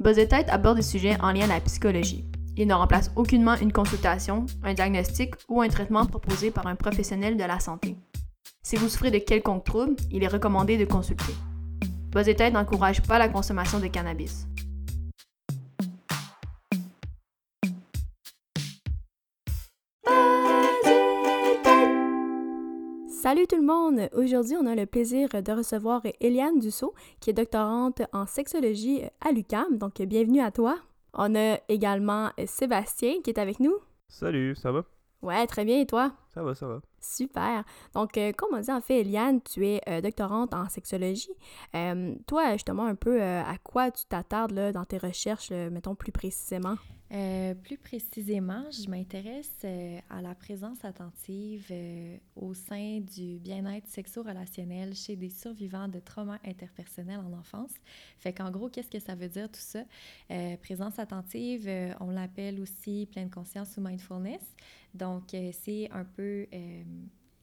Buzz Tête aborde des sujets en lien à la psychologie. Il ne remplace aucunement une consultation, un diagnostic ou un traitement proposé par un professionnel de la santé. Si vous souffrez de quelconque trouble, il est recommandé de consulter. Buzz Tête n'encourage pas la consommation de cannabis. Salut tout le monde! Aujourd'hui, on a le plaisir de recevoir Eliane Dussault, qui est doctorante en sexologie à l'UCAM. Donc, bienvenue à toi. On a également Sébastien qui est avec nous. Salut, ça va? Ouais, très bien. Et toi? Ça va, ça va. Super. Donc, euh, comme on dit en fait, Eliane, tu es euh, doctorante en sexologie. Euh, toi, justement, un peu à quoi tu t'attardes dans tes recherches, mettons plus précisément? Plus précisément, je m'intéresse à la présence attentive au sein du bien-être sexo-relationnel chez des survivants de traumas interpersonnels en enfance. Fait qu'en gros, qu'est-ce que ça veut dire tout ça? présence attentive, on l'appelle aussi pleine conscience ou mindfulness. Donc, c'est un peu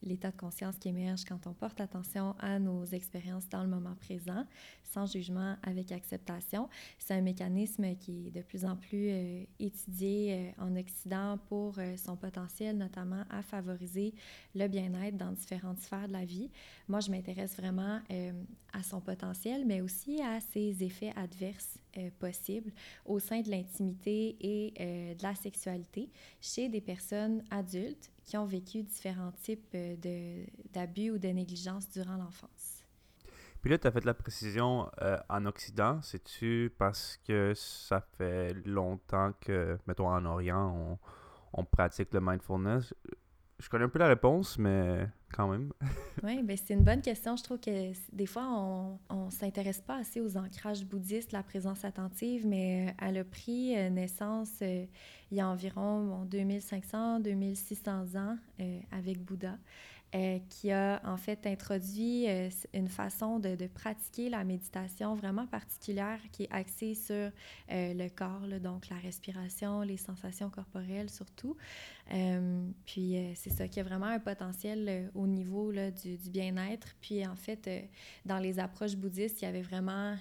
l'état de conscience qui émerge quand on porte attention à nos expériences dans le moment présent, sans jugement, avec acceptation. C'est un mécanisme qui est de plus en plus euh, étudié euh, en Occident pour euh, son potentiel, notamment à favoriser le bien-être dans différentes sphères de la vie. Moi, je m'intéresse vraiment à son potentiel, mais aussi à ses effets adverses possibles au sein de l'intimité et de la sexualité chez des personnes adultes qui ont vécu différents types euh, d'abus ou de négligence durant l'enfance. Puis là, tu as fait la précision euh, en Occident. C'est-tu parce que ça fait longtemps que, mettons, en Orient, on, on pratique le mindfulness? Je connais un peu la réponse, mais quand même. oui, ben c'est une bonne question. Je trouve que des fois, on ne s'intéresse pas assez aux ancrages bouddhistes, la présence attentive, mais euh, elle a pris naissance il y a environ 2500, 2600 ans avec Bouddha. Euh, qui a en fait introduit euh, une façon de, pratiquer la méditation vraiment particulière qui est axée sur euh, le corps, donc la respiration, les sensations corporelles surtout. Puis c'est ça qui a vraiment un potentiel au niveau là, du, bien-être. Puis en fait, dans les approches bouddhistes, il y avait vraiment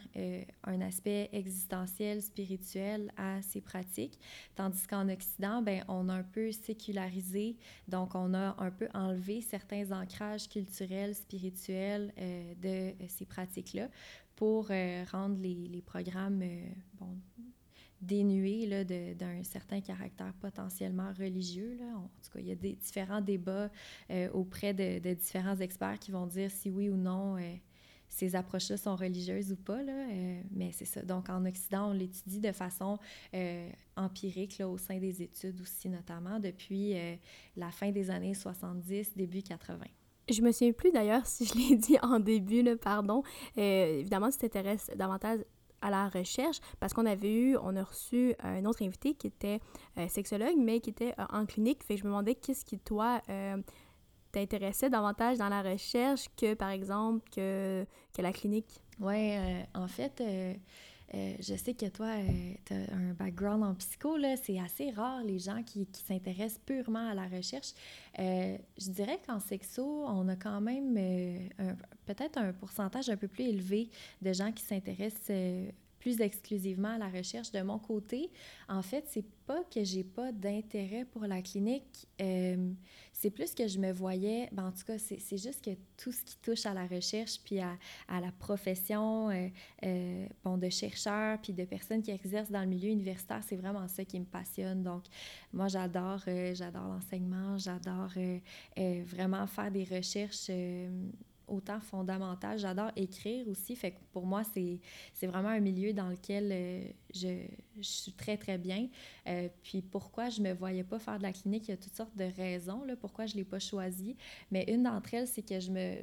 un aspect existentiel, spirituel à ces pratiques, tandis qu'en Occident, ben, on a un peu sécularisé, donc on a un peu enlevé certains ancrages culturels, spirituels euh, de euh, ces pratiques-là pour euh, rendre les, les programmes bon, dénués d'un certain caractère potentiellement religieux. Là. En tout cas, il y a des différents débats auprès de, différents experts qui vont dire si oui ou non ces approches-là sont religieuses ou pas, là, euh, mais c'est ça. Donc, en Occident, on l'étudie de façon euh, empirique au sein des études aussi, notamment depuis euh, la fin des années 70, début 80. Je me souviens plus d'ailleurs si je l'ai dit en début, là, pardon. évidemment, tu t'intéresses davantage à la recherche parce qu'on avait eu, on a reçu un autre invité qui était sexologue, mais qui était en clinique. Fait que je me demandais qu'est-ce qui, toi, t'intéressait davantage dans la recherche que, par exemple, que, que la clinique? Oui, euh, en fait, euh, euh, je sais que toi, tu as un background en psycho. C'est assez rare, les gens qui, qui s'intéressent purement à la recherche. je dirais qu'en sexo, on a quand même peut-être un pourcentage un peu plus élevé de gens qui s'intéressent plus exclusivement à la recherche. De mon côté, en fait, c'est pas que j'ai pas d'intérêt pour la clinique, euh, c'est plus que je me voyais, ben en tout cas, c'est juste que tout ce qui touche à la recherche, puis à, la profession euh, euh, de chercheurs, puis de personnes qui exercent dans le milieu universitaire, c'est vraiment ça qui me passionne. Donc, moi, j'adore j'adore l'enseignement, j'adore vraiment faire des recherches autant fondamental. J'adore écrire aussi. Fait que pour moi, c'est, vraiment un milieu dans lequel euh, je, suis très, très bien. Euh, puis pourquoi je me voyais pas faire de la clinique, il y a toutes sortes de raisons, là, pourquoi je l'ai pas choisi. Mais une d'entre elles, c'est que je me...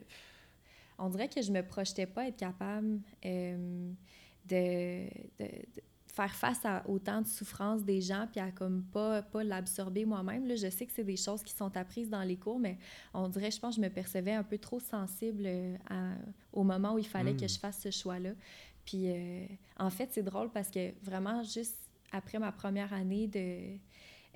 On dirait que je me projetais pas être capable euh, de faire face à autant de souffrances des gens puis à comme pas, pas l'absorber moi-même. Là, je sais que c'est des choses qui sont apprises dans les cours, mais on dirait, je pense, je me percevais un peu trop sensible euh, au moment où il fallait que hmm. je fasse ce choix-là. Puis euh, en fait, c'est drôle parce que vraiment, juste après ma première année de,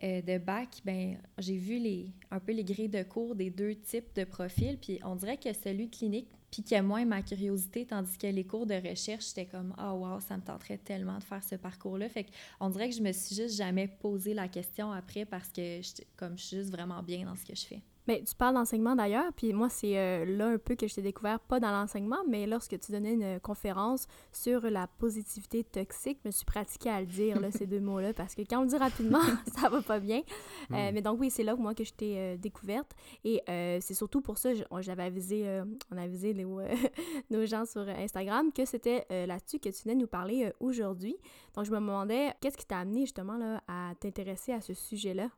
euh, de bac, ben, j'ai vu les, un peu les grilles de cours des deux types de profils. Puis on dirait que celui clinique piquait moins ma curiosité, tandis que les cours de recherche, j'étais comme « Ah, oh, wow, ça me tenterait tellement de faire ce parcours-là. » Fait qu'on dirait que je me suis juste jamais posé la question après parce que comme je suis juste vraiment bien dans ce que je fais. Mais tu parles d'enseignement d'ailleurs, puis moi, c'est euh, là un peu que je t'ai découvert, pas dans l'enseignement, mais lorsque tu donnais une conférence sur la positivité toxique, je me suis pratiquée à le dire, là, ces deux mots-là, parce que quand on le dit rapidement, ça va pas bien. Euh, hmm. mais donc, oui, c'est là, moi, que je t'ai euh, découverte. Et c'est surtout pour ça, j'avais avisé, on a avisé les, nos gens sur Instagram que c'était là-dessus que tu venais nous parler aujourd'hui. Donc, je me demandais, qu'est-ce qui t'a amené justement là, à t'intéresser à ce sujet-là?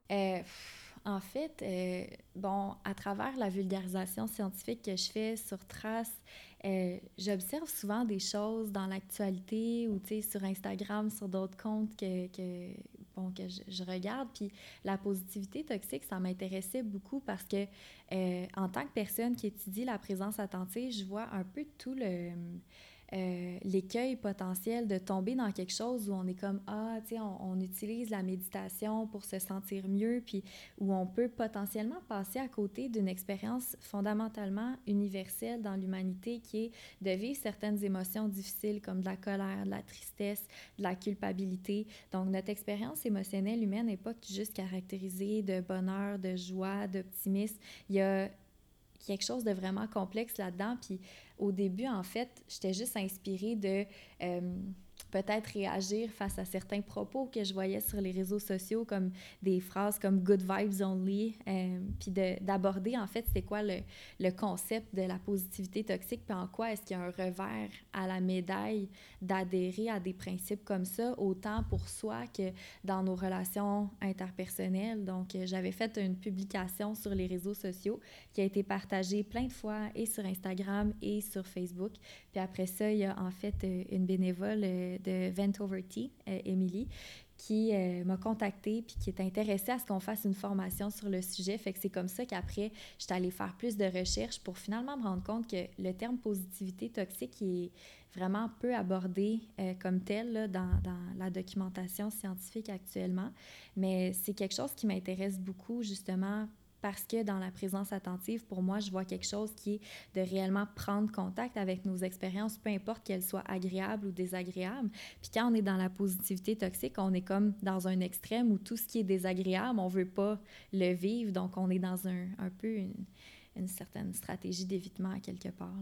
En fait, euh, bon, à travers la vulgarisation scientifique que je fais sur Trace, euh, j'observe souvent des choses dans l'actualité ou sur Instagram, sur d'autres comptes que, que, bon, que je, regarde. Puis la positivité toxique, ça m'intéressait beaucoup parce que euh, en tant que personne qui étudie la présence attentive, je vois un peu tout le euh, l'écueil potentiel de tomber dans quelque chose où on est comme ah tu sais on, on, utilise la méditation pour se sentir mieux puis où on peut potentiellement passer à côté d'une expérience fondamentalement universelle dans l'humanité qui est de vivre certaines émotions difficiles comme de la colère, de la tristesse, de la culpabilité. Donc notre expérience émotionnelle humaine n'est pas juste caractérisée de bonheur, de joie, d'optimisme. Il y a quelque chose de vraiment complexe là-dedans. Puis au début, en fait, j'étais juste inspirée de euh, peut-être réagir face à certains propos que je voyais sur les réseaux sociaux, comme des phrases comme good vibes only, euh, puis d'aborder en fait c'est quoi le, le, concept de la positivité toxique, puis en quoi est-ce qu'il y a un revers à la médaille d'adhérer à des principes comme ça, autant pour soi que dans nos relations interpersonnelles. Donc, euh, j'avais fait une publication sur les réseaux sociaux qui a été partagée plein de fois et sur Instagram et sur Facebook. Puis après ça, il y a en fait euh, une bénévole de Ventover Tea, Emily, qui euh, m'a contactée puis qui est intéressée à ce qu'on fasse une formation sur le sujet. Fait que c'est comme ça qu'après, j'étais allée faire plus de recherches pour finalement me rendre compte que le terme positivité toxique est vraiment peu abordé euh, comme tel là, dans, dans, la documentation scientifique actuellement. Mais c'est quelque chose qui m'intéresse beaucoup justement parce que dans la présence attentive, pour moi, je vois quelque chose qui est de réellement prendre contact avec nos expériences, peu importe qu'elles soient agréables ou désagréables. Puis quand on est dans la positivité toxique, on est comme dans un extrême où tout ce qui est désagréable, on veut pas le vivre, donc on est dans un, un peu une, certaine stratégie d'évitement quelque part.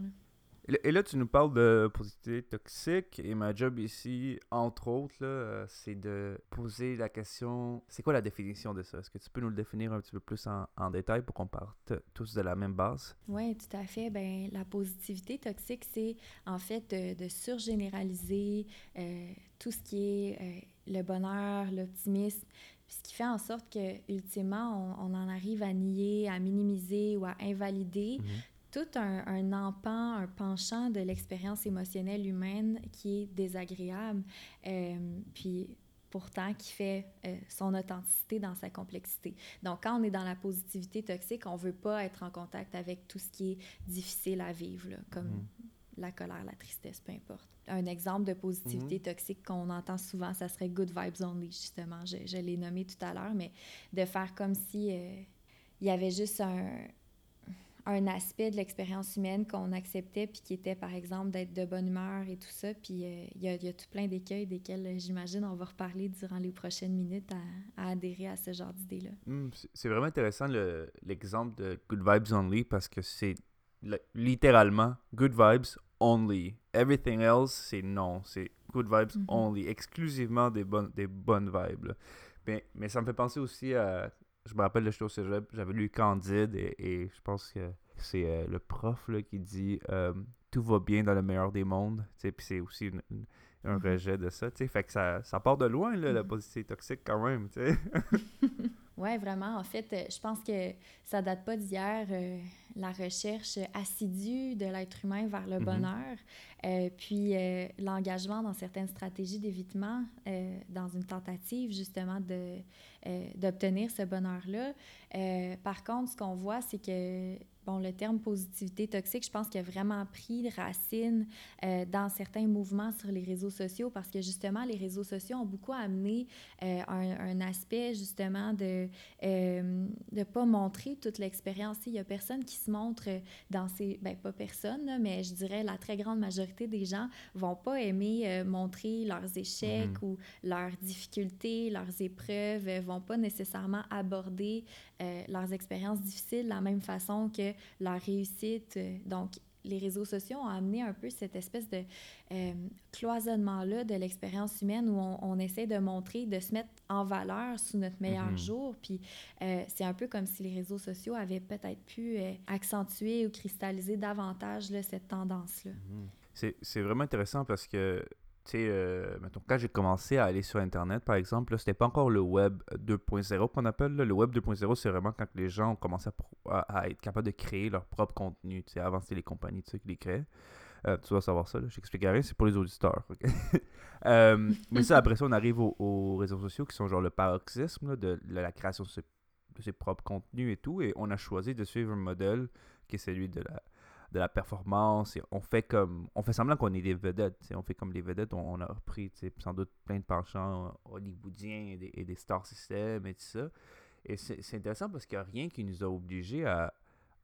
Et là, tu nous parles de positivité toxique. Et ma job ici, entre autres, euh, c'est de poser la question c'est quoi la définition de ça? Est-ce que tu peux nous le définir un petit peu plus en, détail pour qu'on parte tous de la même base? Oui, tout à fait. Ben, la positivité toxique, c'est en fait de, surgénéraliser euh, tout ce qui est euh, le bonheur, l'optimisme, ce qui fait en sorte que ultimement on, en arrive à nier, à minimiser ou à invalider mhm tout un, un empan, un penchant de l'expérience émotionnelle humaine qui est désagréable, euh, puis pourtant qui fait euh, son authenticité dans sa complexité. Donc, quand on est dans la positivité toxique, on ne veut pas être en contact avec tout ce qui est difficile à vivre, comme mm-hmm. la colère, la tristesse, peu importe. Un exemple de positivité mm-hmm. toxique qu'on entend souvent, ça serait good vibes only, justement. Je, je l'ai nommé tout à l'heure, mais de faire comme si euh, il y avait juste un, un aspect de l'expérience humaine qu'on acceptait, puis qui était, par exemple, d'être de bonne humeur et tout ça. Puis euh, il y, a, y, a, tout plein d'écueils desquels, euh, j'imagine, on va reparler durant les prochaines minutes à, adhérer à ce genre d'idées-là. Hmm, c'est vraiment intéressant l'exemple de Good Vibes Only parce que c'est littéralement Good Vibes Only. Everything else, c'est non. C'est Good Vibes mm-hmm. Only. Exclusivement des bonnes, des bonnes vibes. Mais, mais ça me fait penser aussi à je me rappelle, j'étais au cégep, j'avais lu Candide et, je pense que c'est euh, le prof là, qui dit euh, Tout va bien dans le meilleur des mondes. Puis c'est aussi un mm-hmm. rejet de ça. Fait que ça, ça part de loin, là, la mm-hmm. positivité toxique, quand même. oui, vraiment. En fait, euh, je pense que ça date pas d'hier, la recherche assidue de l'être humain vers le mm-hmm. bonheur. Euh, puis euh, l'engagement dans certaines stratégies d'évitement euh, dans une tentative justement de, d'obtenir ce bonheur-là. par contre, ce qu'on voit, c'est que bon, le terme positivité toxique, je pense qu'il a vraiment pris racine euh, dans certains mouvements sur les réseaux sociaux parce que justement, les réseaux sociaux ont beaucoup amené euh, un, aspect justement de ne pas montrer toute l'expérience. Il n'y a personne qui se montre dans ces... Ben, pas personne, mais je dirais la très grande majorité des gens vont pas aimer montrer leurs échecs mm-hmm. ou leurs difficultés, leurs épreuves, vont pas nécessairement aborder leurs expériences difficiles de la même façon que la réussite. Euh, donc, les réseaux sociaux ont amené un peu cette espèce de euh, cloisonnement-là de l'expérience humaine où on, essaie de montrer, de se mettre en valeur sous notre meilleur mhm. jour. Puis euh, c'est un peu comme si les réseaux sociaux avaient peut-être pu accentuer ou cristalliser davantage là, cette tendance-là. Mhm. C'est vraiment intéressant parce que tu sais, euh, quand j'ai commencé à aller sur Internet, par exemple, c'était pas encore le web 2.0 qu'on appelle. Le web 2.0, c'est vraiment quand les gens ont commencé à, être capables de créer leur propre contenu. Tu sais, avant, c'était les compagnies qui les créaient. Euh, tu dois savoir ça, j'explique rien, c'est pour les auditeurs. Euh, mais ça, après ça, on arrive aux, réseaux sociaux qui sont genre le paroxysme de, la création de ses, propres contenus et tout. Et on a choisi de suivre un modèle qui est celui de la, de la performance. On fait comme on fait semblant qu'on est des vedettes. On fait comme les vedettes. On, a repris sans doute plein de penchants hollywoodiens et des, et des star systems et tout ça. Et c'est intéressant parce qu'il n'y a rien qui nous a obligés à,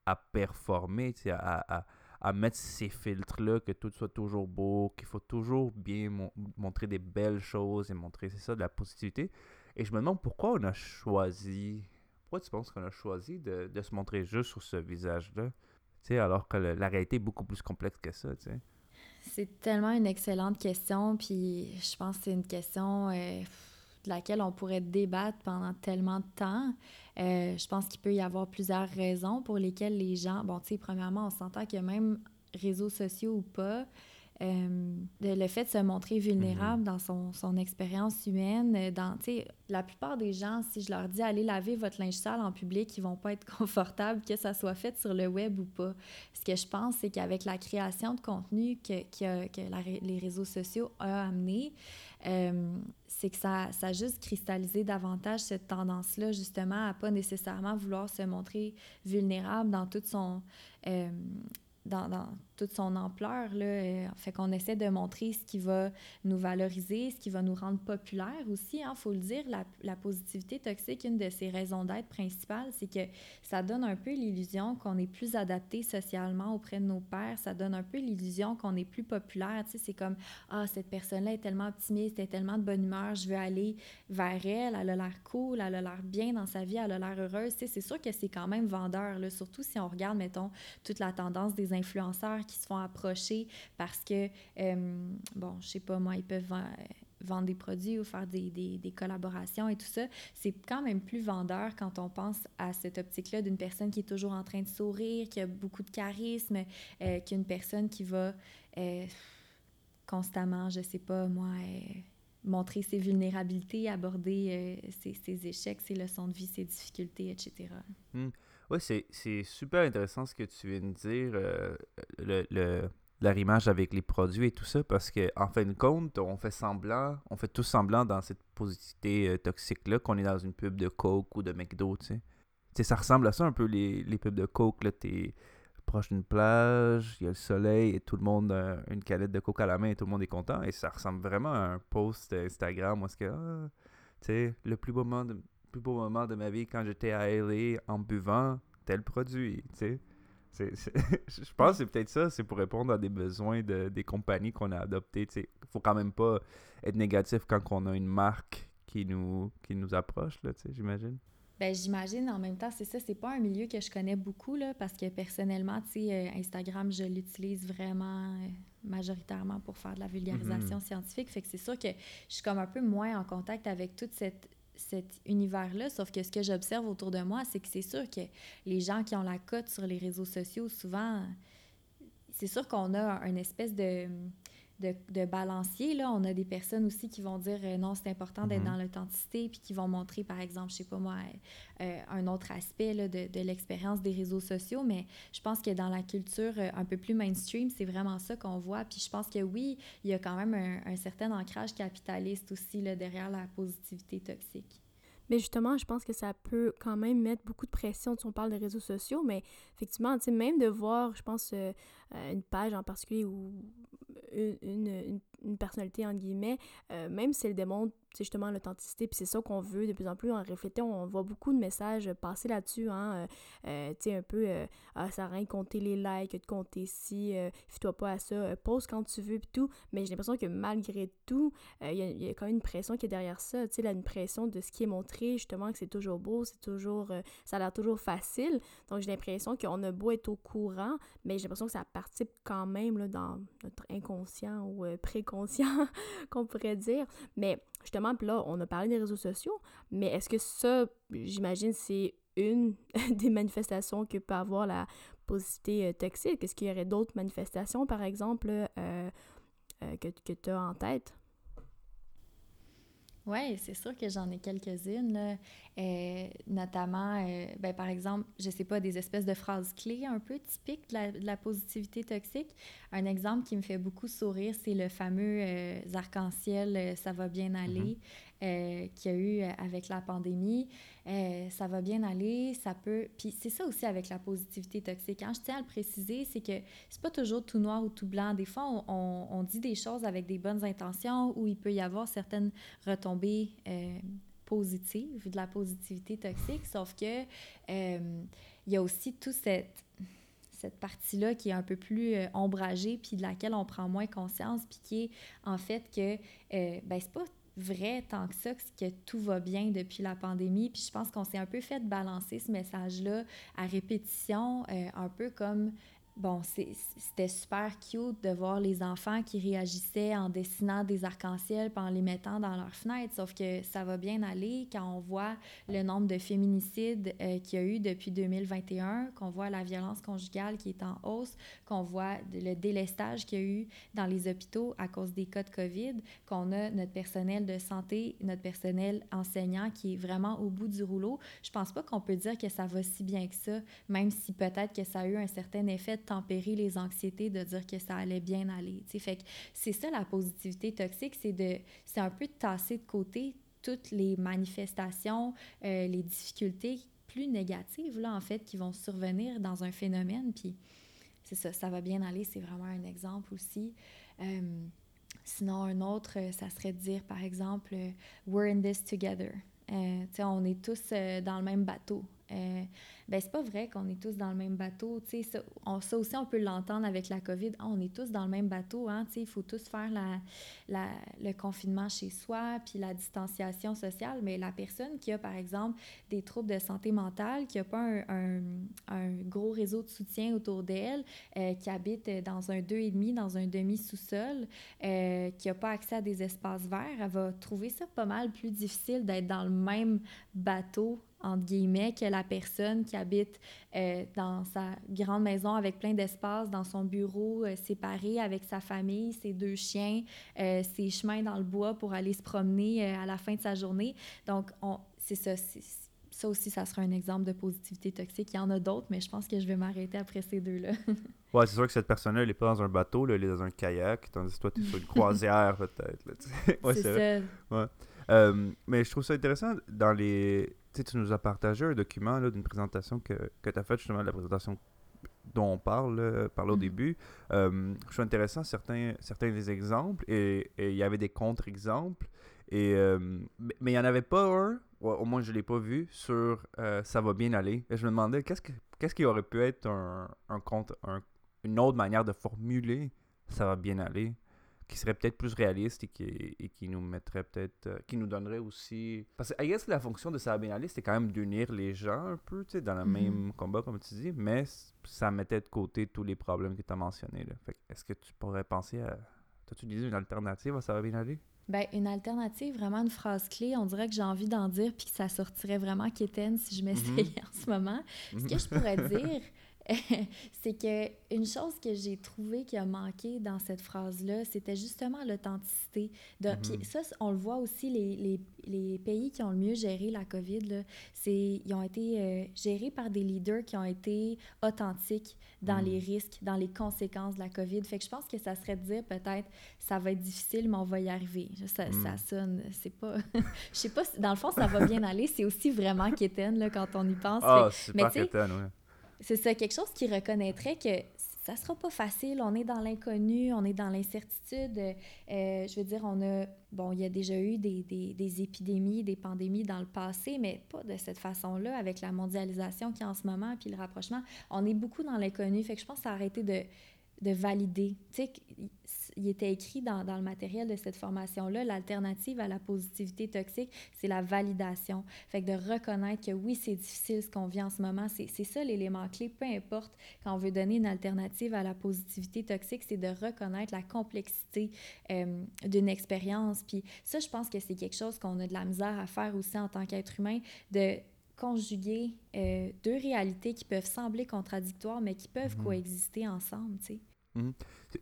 à performer, à, à, à, mettre ces filtres-là, que tout soit toujours beau, qu'il faut toujours bien montrer des belles choses et montrer, c'est ça, de la positivité. Et je me demande pourquoi on a choisi, pourquoi tu penses qu'on a choisi de, de se montrer juste sur ce visage-là? Alors que la réalité est beaucoup plus complexe que ça. C'est tellement une excellente question, puis je pense que c'est une question euh, de laquelle on pourrait débattre pendant tellement de temps. Euh, je pense qu'il peut y avoir plusieurs raisons pour lesquelles les gens, bon, tu sais, premièrement, on s'entend que même réseaux sociaux ou pas, euh, le fait de se montrer vulnérable mhm. dans son, son expérience humaine. Euh, dans, la plupart des gens, si je leur dis allez laver votre linge sale en public, ils vont pas être confortables que ça soit fait sur le web ou pas. Ce que je pense, c'est qu'avec la création de contenu que, que, que les réseaux sociaux ont amené, euh, c'est que ça, ça a juste cristallisé davantage cette tendance-là, justement, à pas nécessairement vouloir se montrer vulnérable dans toute son dans, dans, toute son ampleur. Là. Euh, fait qu'on essaie de montrer ce qui va nous valoriser, ce qui va nous rendre populaires aussi. Il hein, faut le dire, la, la, positivité toxique, une de ses raisons d'être principales, c'est que ça donne un peu l'illusion qu'on est plus adapté socialement auprès de nos pairs. Ça donne un peu l'illusion qu'on est plus populaire. Tu sais, c'est comme, ah, cette personne-là est tellement optimiste, elle est tellement de bonne humeur, je veux aller vers elle, elle a l'air cool, elle a l'air bien dans sa vie, elle a l'air heureuse. Tu sais, c'est sûr que c'est quand même vendeur, surtout si on regarde, mettons, toute la tendance des influenceurs qui se font approcher parce que, euh, bon, je sais pas, moi, ils peuvent vendre des produits ou faire des, des, collaborations et tout ça, c'est quand même plus vendeur quand on pense à cette optique-là d'une personne qui est toujours en train de sourire, qui a beaucoup de charisme, euh, qu'une personne qui va euh, constamment, je sais pas, moi, montrer ses vulnérabilités, aborder ses, ses, échecs, ses leçons de vie, ses difficultés, etc. Oui, c'est super intéressant ce que tu viens de dire, euh, le, le l'arrimage avec les produits et tout ça, parce qu'en en fin de compte, on fait semblant, on fait tout semblant dans cette positivité euh, toxique-là qu'on est dans une pub de Coke ou de McDo, tu sais. ça ressemble à ça un peu les, les pubs de Coke, là, t'es proche d'une plage, il y a le soleil et tout le monde a une canette de Coke à la main et tout le monde est content, et ça ressemble vraiment à un post Instagram où est-ce que, ah, tu sais, le plus beau moment de, plus beau moment de ma vie quand j'étais à LA en buvant tel produit, tu sais. je pense que c'est peut-être ça, c'est pour répondre à des besoins de, des compagnies qu'on a adoptées. Il faut quand même pas être négatif quand on a une marque qui nous, qui nous approche, là, j'imagine. Ben, j'imagine en même temps, c'est ça, c'est pas un milieu que je connais beaucoup, là, parce que personnellement, tu sais, euh, Instagram, je l'utilise vraiment euh, majoritairement pour faire de la vulgarisation mm-hmm. scientifique. Fait que c'est sûr que je suis comme un peu moins en contact avec toute cette cet univers-là, sauf que ce que j'observe autour de moi, c'est que c'est sûr que les gens qui ont la cote sur les réseaux sociaux, souvent, c'est sûr qu'on a une espèce de de, balancier. Là. On a des personnes aussi qui vont dire euh, non, c'est important d'être mhm. dans l'authenticité, puis qui vont montrer, par exemple, je sais pas moi, euh, un autre aspect là, de, de l'expérience des réseaux sociaux. Mais je pense que dans la culture euh, un peu plus mainstream, c'est vraiment ça qu'on voit. Puis je pense que oui, il y a quand même un, un certain ancrage capitaliste aussi là, derrière la positivité toxique. Mais justement, je pense que ça peut quand même mettre beaucoup de pression. si on parle des réseaux sociaux, mais effectivement, tu sais, même de voir, je pense, euh, une page en particulier ou une, une, une personnalité, entre guillemets, euh, même si elle démontre c'est justement l'authenticité, puis c'est ça qu'on veut de plus en plus. En réfléchissant, on voit beaucoup de messages passer là-dessus, hein, euh, euh, tu sais, un peu, ah, ça rien de compter les likes, de compter si, fie-toi pas à ça, pose quand tu veux, puis tout. Mais j'ai l'impression que malgré tout, il y, a quand même une pression qui est derrière ça, tu sais, une pression de ce qui est montré, justement, que c'est toujours beau, c'est toujours, ça a l'air toujours facile. Donc, j'ai l'impression qu'on a beau être au courant, mais j'ai l'impression que ça participe quand même, là, dans notre inconscient ou préconscient, qu'on pourrait dire. Mais justement, là, on a parlé des réseaux sociaux, mais est-ce que ça, j'imagine, c'est une des manifestations que peut avoir la positivité euh, toxique? Est-ce qu'il y aurait d'autres manifestations, par exemple, euh, euh, que, que tu as en tête? Oui, c'est sûr que j'en ai quelques-unes, euh, notamment, euh, ben, par exemple, je sais pas, des espèces de phrases clés un peu typiques de la, positivité toxique. Un exemple qui me fait beaucoup sourire, c'est le fameux euh, arc-en-ciel, ça va bien aller. Euh, qu'il y a eu euh, avec la pandémie. Euh, ça va bien aller, ça peut... Puis c'est ça aussi avec la positivité toxique. Quand je tiens à le préciser, c'est que c'est pas toujours tout noir ou tout blanc. Des fois, on, on, dit des choses avec des bonnes intentions où il peut y avoir certaines retombées positives, de la positivité toxique, sauf que il y a aussi toute cette cette partie-là qui est un peu plus ombragée, puis de laquelle on prend moins conscience, puis qui est en fait que, euh, ben, c'est pas vrai tant que ça que tout va bien depuis la pandémie. Puis je pense qu'on s'est un peu fait balancer ce message-là à répétition, euh, un peu comme bon, c'était super cute de voir les enfants qui réagissaient en dessinant des arcs-en-ciel en les mettant dans leurs fenêtres. Sauf que ça va bien aller quand on voit le nombre de féminicides euh, qu'il y a eu depuis 2021, qu'on voit la violence conjugale qui est en hausse, qu'on voit le délestage qu'il y a eu dans les hôpitaux à cause des cas de COVID, qu'on a notre personnel de santé, notre personnel enseignant qui est vraiment au bout du rouleau. Je pense pas qu'on peut dire que ça va si bien que ça, même si peut-être que ça a eu un certain effet tempérer les anxiétés, de dire que ça allait bien aller. Fait que c'est ça la positivité toxique, c'est de c'est un peu de tasser de côté toutes les manifestations, euh, les difficultés plus négatives, là, en fait, qui vont survenir dans un phénomène. Puis c'est ça, ça va bien aller, c'est vraiment un exemple aussi. Euh, sinon, un autre, ça serait de dire, par exemple, We're in this together. Euh, on est tous dans le même bateau. Ben c'est pas vrai qu'on est tous dans le même bateau. Ça, on, ça aussi, on peut l'entendre avec la COVID. Ah, on est tous dans le même bateau. Hein, il faut tous faire la, le confinement chez soi, puis la distanciation sociale. Mais la personne qui a, par exemple, des troubles de santé mentale, qui n'a pas un, un, gros réseau de soutien autour d'elle, euh, qui habite dans un deux et demi, dans un demi-sous-sol, euh, qui n'a pas accès à des espaces verts, elle va trouver ça pas mal plus difficile d'être dans le même bateau entre guillemets, que la personne qui habite euh, dans sa grande maison avec plein d'espace, dans son bureau euh, séparé avec sa famille, ses deux chiens, euh, ses chemins dans le bois pour aller se promener à la fin de sa journée. Donc, c'est ça. Ça aussi, ça sera un exemple de positivité toxique. Il y en a d'autres, mais je pense que je vais m'arrêter après ces deux-là. ouais, c'est sûr que cette personne-là, elle n'est pas dans un bateau, elle est dans un kayak, tandis que toi, tu es sur une croisière, peut-être. ouais, c'est ça. Ouais. mais je trouve ça intéressant dans les tu nous as partagé un document d'une présentation que, que tu as faite, justement, la présentation dont on parle, par au mm-hmm. début. Euh, je trouve intéressant certains, certains des exemples et il y avait des contre-exemples. Et, euh, mais il n'y en avait pas un, au moins je ne l'ai pas vu, sur euh, Ça va bien aller. Et je me demandais qu'est-ce, que, qu'est-ce qui aurait pu être un, un, contre, un, une autre manière de formuler Ça va bien aller? Qui serait peut-être plus réaliste et qui, et qui nous mettrait peut-être. Euh, qui nous donnerait aussi. Parce que, I guess, la fonction de bien aller, c'était quand même d'unir les gens un peu, tu sais, dans le mm-hmm. même combat, comme tu dis, mais ça mettait de côté tous les problèmes que tu as mentionnés. est-ce que tu pourrais penser à. T'as-tu dit une alternative à bien aller? Ben, une alternative, vraiment une phrase clé, on dirait que j'ai envie d'en dire puis que ça sortirait vraiment quétaine si je m'essayais mm-hmm. en ce moment. Ce que je pourrais dire, c'est que une chose que j'ai trouvé qui a manqué dans cette phrase-là, c'était justement l'authenticité. De... Puis ça, on le voit aussi, les, les, les, pays qui ont le mieux géré la COVID, là, ils ont été euh, gérés par des leaders qui ont été authentiques dans les risques, dans les conséquences de la COVID. Fait que je pense que ça serait de dire peut-être, ça va être difficile, mais on va y arriver. Ça, ça sonne, c'est pas... je sais pas, dans le fond, ça va bien aller. C'est aussi vraiment quétaine, là, quand on y pense. Ah, c'est pas quétaine, oui c'est ça, quelque chose qui reconnaîtrait que ça sera pas facile, on est dans l'inconnu, on est dans l'incertitude. Euh, je veux dire, on a, bon, il y a déjà eu des, des, des, épidémies, des pandémies dans le passé, mais pas de cette façon-là, avec la mondialisation qui est en ce moment, puis le rapprochement. On est beaucoup dans l'inconnu, fait que je pense que ça a arrêté de, de valider. Tu sais, il était écrit dans, dans, le matériel de cette formation-là, l'alternative à la positivité toxique, c'est la validation. Fait que de reconnaître que oui, c'est difficile ce qu'on vit en ce moment, c'est ça l'élément clé, peu importe quand on veut donner une alternative à la positivité toxique, c'est de reconnaître la complexité euh, d'une expérience. Puis ça, je pense que c'est quelque chose qu'on a de la misère à faire aussi en tant qu'être humain, de conjuguer euh, deux réalités qui peuvent sembler contradictoires, mais qui peuvent mm-hmm. coexister ensemble, tu sais. Mhm.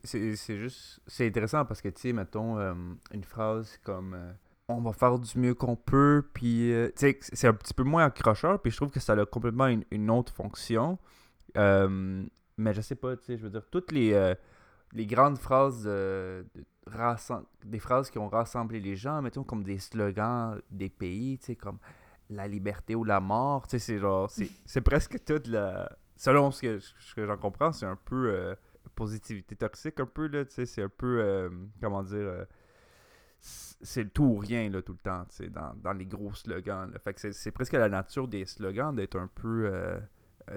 C'est juste. C'est intéressant parce que, tu sais, mettons, euh, une phrase comme euh, On va faire du mieux qu'on peut, puis, euh, tu sais, c'est un petit peu moins accrocheur, puis je trouve que ça a complètement une, autre fonction. mais je sais pas, tu sais, je veux dire, toutes les, les grandes phrases, des phrases qui ont rassemblé les gens, mettons, comme des slogans des pays, tu sais, comme la liberté ou la mort, tu sais, c'est genre, c'est presque toute la. Selon ce que, ce que j'en comprends, c'est un peu positivité toxique un peu, là, tu sais, c'est un peu, euh, comment dire, euh, c'est le tout ou rien, là, tout le temps, tu sais, dans, dans, les gros slogans, là. Fait que c'est presque la nature des slogans d'être un peu... Euh,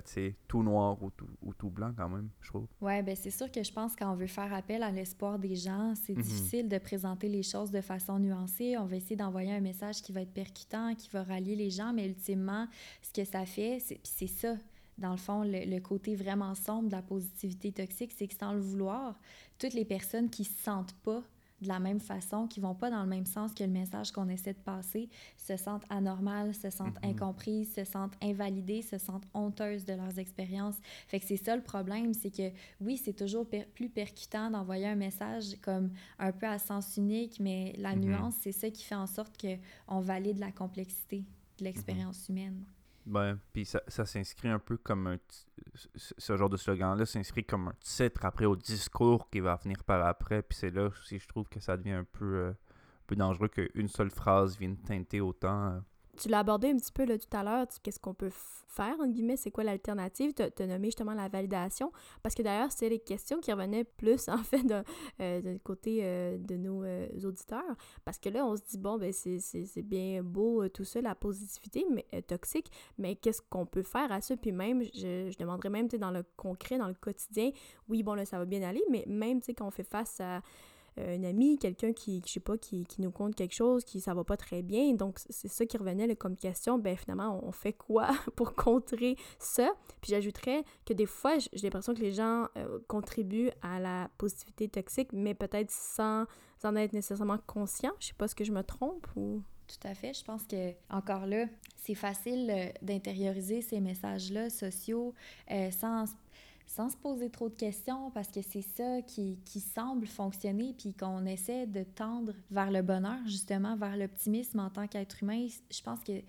tu sais, tout noir ou tout, ou tout, blanc quand même, je trouve. Oui, ben c'est sûr que je pense qu'on veut faire appel à l'espoir des gens, c'est mhm. difficile de présenter les choses de façon nuancée. On va essayer d'envoyer un message qui va être percutant, qui va rallier les gens, mais ultimement, ce que ça fait, c'est ça dans le fond, le, côté vraiment sombre de la positivité toxique, c'est que sans le vouloir, toutes les personnes qui se sentent pas de la même façon, qui vont pas dans le même sens que le message qu'on essaie de passer, se sentent anormales, se sentent mm-hmm. incomprises, se sentent invalidées, se sentent honteuses de leurs expériences. Fait que c'est ça le problème, c'est que oui, c'est toujours plus percutant d'envoyer un message comme un peu à sens unique, mais la mm-hmm. nuance, c'est ça qui fait en sorte qu'on valide la complexité de l'expérience mm-hmm. humaine. Ben, puis ça, ça s'inscrit un peu comme un. Ce genre de slogan-là s'inscrit comme un titre après au discours qui va venir par après. Puis c'est là aussi, je trouve que ça devient un peu, euh, un peu dangereux qu'une seule phrase vienne teinter autant. Tu l'as abordé un petit peu là, tout à l'heure, qu'est-ce qu'on peut faire, en guillemets, c'est quoi l'alternative? Tu as nommé justement la validation, parce que d'ailleurs, c'est les questions qui revenaient plus, en fait, de, euh, côté euh, de nos euh, auditeurs, parce que là, on se dit, bon, ben c'est bien beau tout ça, la positivité mais, toxique, mais qu'est-ce qu'on peut faire à ça? Puis même, je, je demanderais même, tu sais, dans le concret, dans le quotidien, oui, bon, là, ça va bien aller, mais même, tu sais, quand on fait face à euh, un ami, quelqu'un qui, je sais pas, qui, qui, nous compte quelque chose, qui ça va pas très bien. Donc, c'est ça qui revenait comme question. Ben, finalement, on fait quoi pour contrer ça? Puis j'ajouterais que des fois, j'ai l'impression que les gens euh, contribuent à la positivité toxique, mais peut-être sans en être nécessairement conscients. Je sais pas, ce que je me trompe ou... Tout à fait. Je pense que, encore là, c'est facile euh, d'intérioriser ces messages-là sociaux sans sans se poser trop de questions parce que c'est ça qui, qui, semble fonctionner puis qu'on essaie de tendre vers le bonheur, justement, vers l'optimisme en tant qu'être humain. Je pense que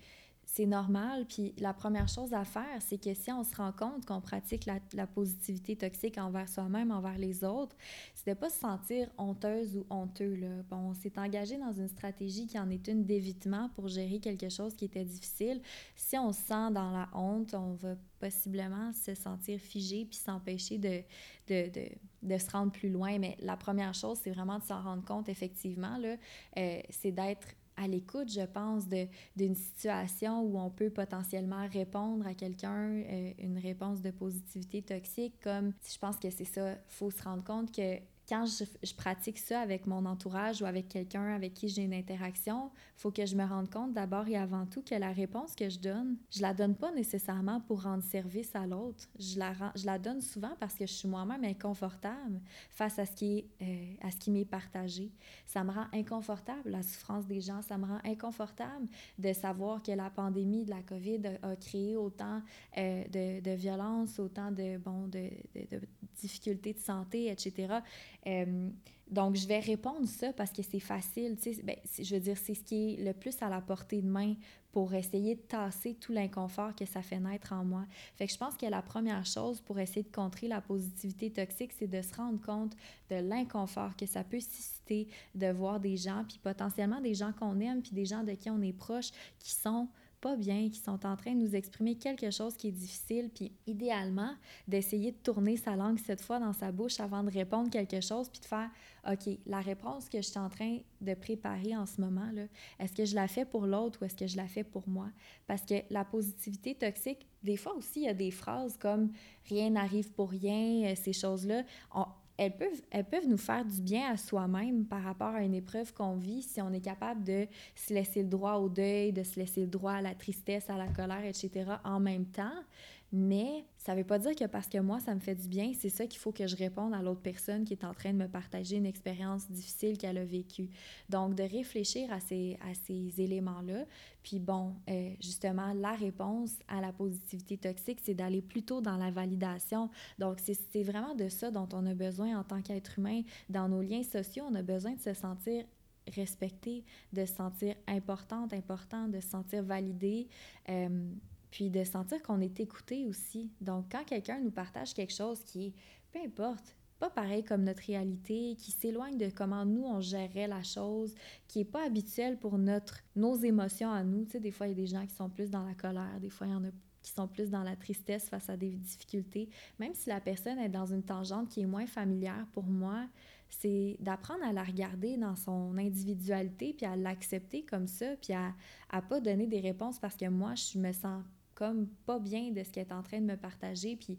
c'est normal. Puis la première chose à faire, c'est que si on se rend compte qu'on pratique la, positivité toxique envers soi-même, envers les autres, c'est de pas se sentir honteuse ou honteux. Là. Bon, on s'est engagé dans une stratégie qui en est une d'évitement pour gérer quelque chose qui était difficile. Si on se sent dans la honte, on va possiblement se sentir figé puis s'empêcher de, de, de, de, se rendre plus loin. Mais la première chose, c'est vraiment de s'en rendre compte, effectivement, euh, c'est d'être à l'écoute, je pense, d'une situation où on peut potentiellement répondre à quelqu'un euh, une réponse de positivité toxique, comme je pense que c'est ça, faut se rendre compte que quand je, pratique ça avec mon entourage ou avec quelqu'un avec qui j'ai une interaction, faut que je me rende compte d'abord et avant tout que la réponse que je donne, je la donne pas nécessairement pour rendre service à l'autre. Je la, je la donne souvent parce que je suis moi-même inconfortable face à ce qui est, euh, à ce qui m'est partagé. Ça me rend inconfortable la souffrance des gens. Ça me rend inconfortable de savoir que la pandémie de la COVID a, créé autant euh, de, de violence, autant de bon de, de difficultés de santé, etc. Euh, donc, je vais répondre ça parce que c'est facile. Ben, je veux dire, c'est ce qui est le plus à la portée de main pour essayer de tasser tout l'inconfort que ça fait naître en moi. Fait que je pense que la première chose pour essayer de contrer la positivité toxique, c'est de se rendre compte de l'inconfort que ça peut susciter de voir des gens, puis potentiellement des gens qu'on aime, puis des gens de qui on est proche, qui sont pas bien, qui sont en train de nous exprimer quelque chose qui est difficile, puis idéalement, d'essayer de tourner sa langue cette fois dans sa bouche avant de répondre quelque chose, puis de faire, OK, la réponse que je suis en train de préparer en ce moment, est-ce que je la fais pour l'autre ou est-ce que je la fais pour moi? Parce que la positivité toxique, des fois aussi, il y a des phrases comme « rien n'arrive pour rien », ces choses-là, elles peuvent, elles peuvent nous faire du bien à soi-même par rapport à une épreuve qu'on vit si on est capable de se laisser le droit au deuil, de se laisser le droit à la tristesse, à la colère, etc. en même temps. Mais ça ne veut pas dire que parce que moi, ça me fait du bien, c'est ça qu'il faut que je réponde à l'autre personne qui est en train de me partager une expérience difficile qu'elle a vécue. Donc, de réfléchir à ces, à ces éléments-là. Puis bon, euh, justement, la réponse à la positivité toxique, c'est d'aller plutôt dans la validation. Donc, c'est vraiment de ça dont on a besoin en tant qu'être humain. Dans nos liens sociaux, on a besoin de se sentir respecté, de se sentir importante, important, de se sentir validé. Euh, puis de sentir qu'on est écouté aussi. Donc, quand quelqu'un nous partage quelque chose qui est, peu importe, pas pareil comme notre réalité, qui s'éloigne de comment nous, on gérait la chose, qui est pas habituel pour notre, nos émotions à nous. Tu sais, des fois, il y a des gens qui sont plus dans la colère, des fois, il y en a qui sont plus dans la tristesse face à des difficultés. Même si la personne est dans une tangente qui est moins familière pour moi, c'est d'apprendre à la regarder dans son individualité, puis à l'accepter comme ça, puis à ne pas donner des réponses parce que moi, je me sens comme pas bien de ce qu'elle est en train de me partager, puis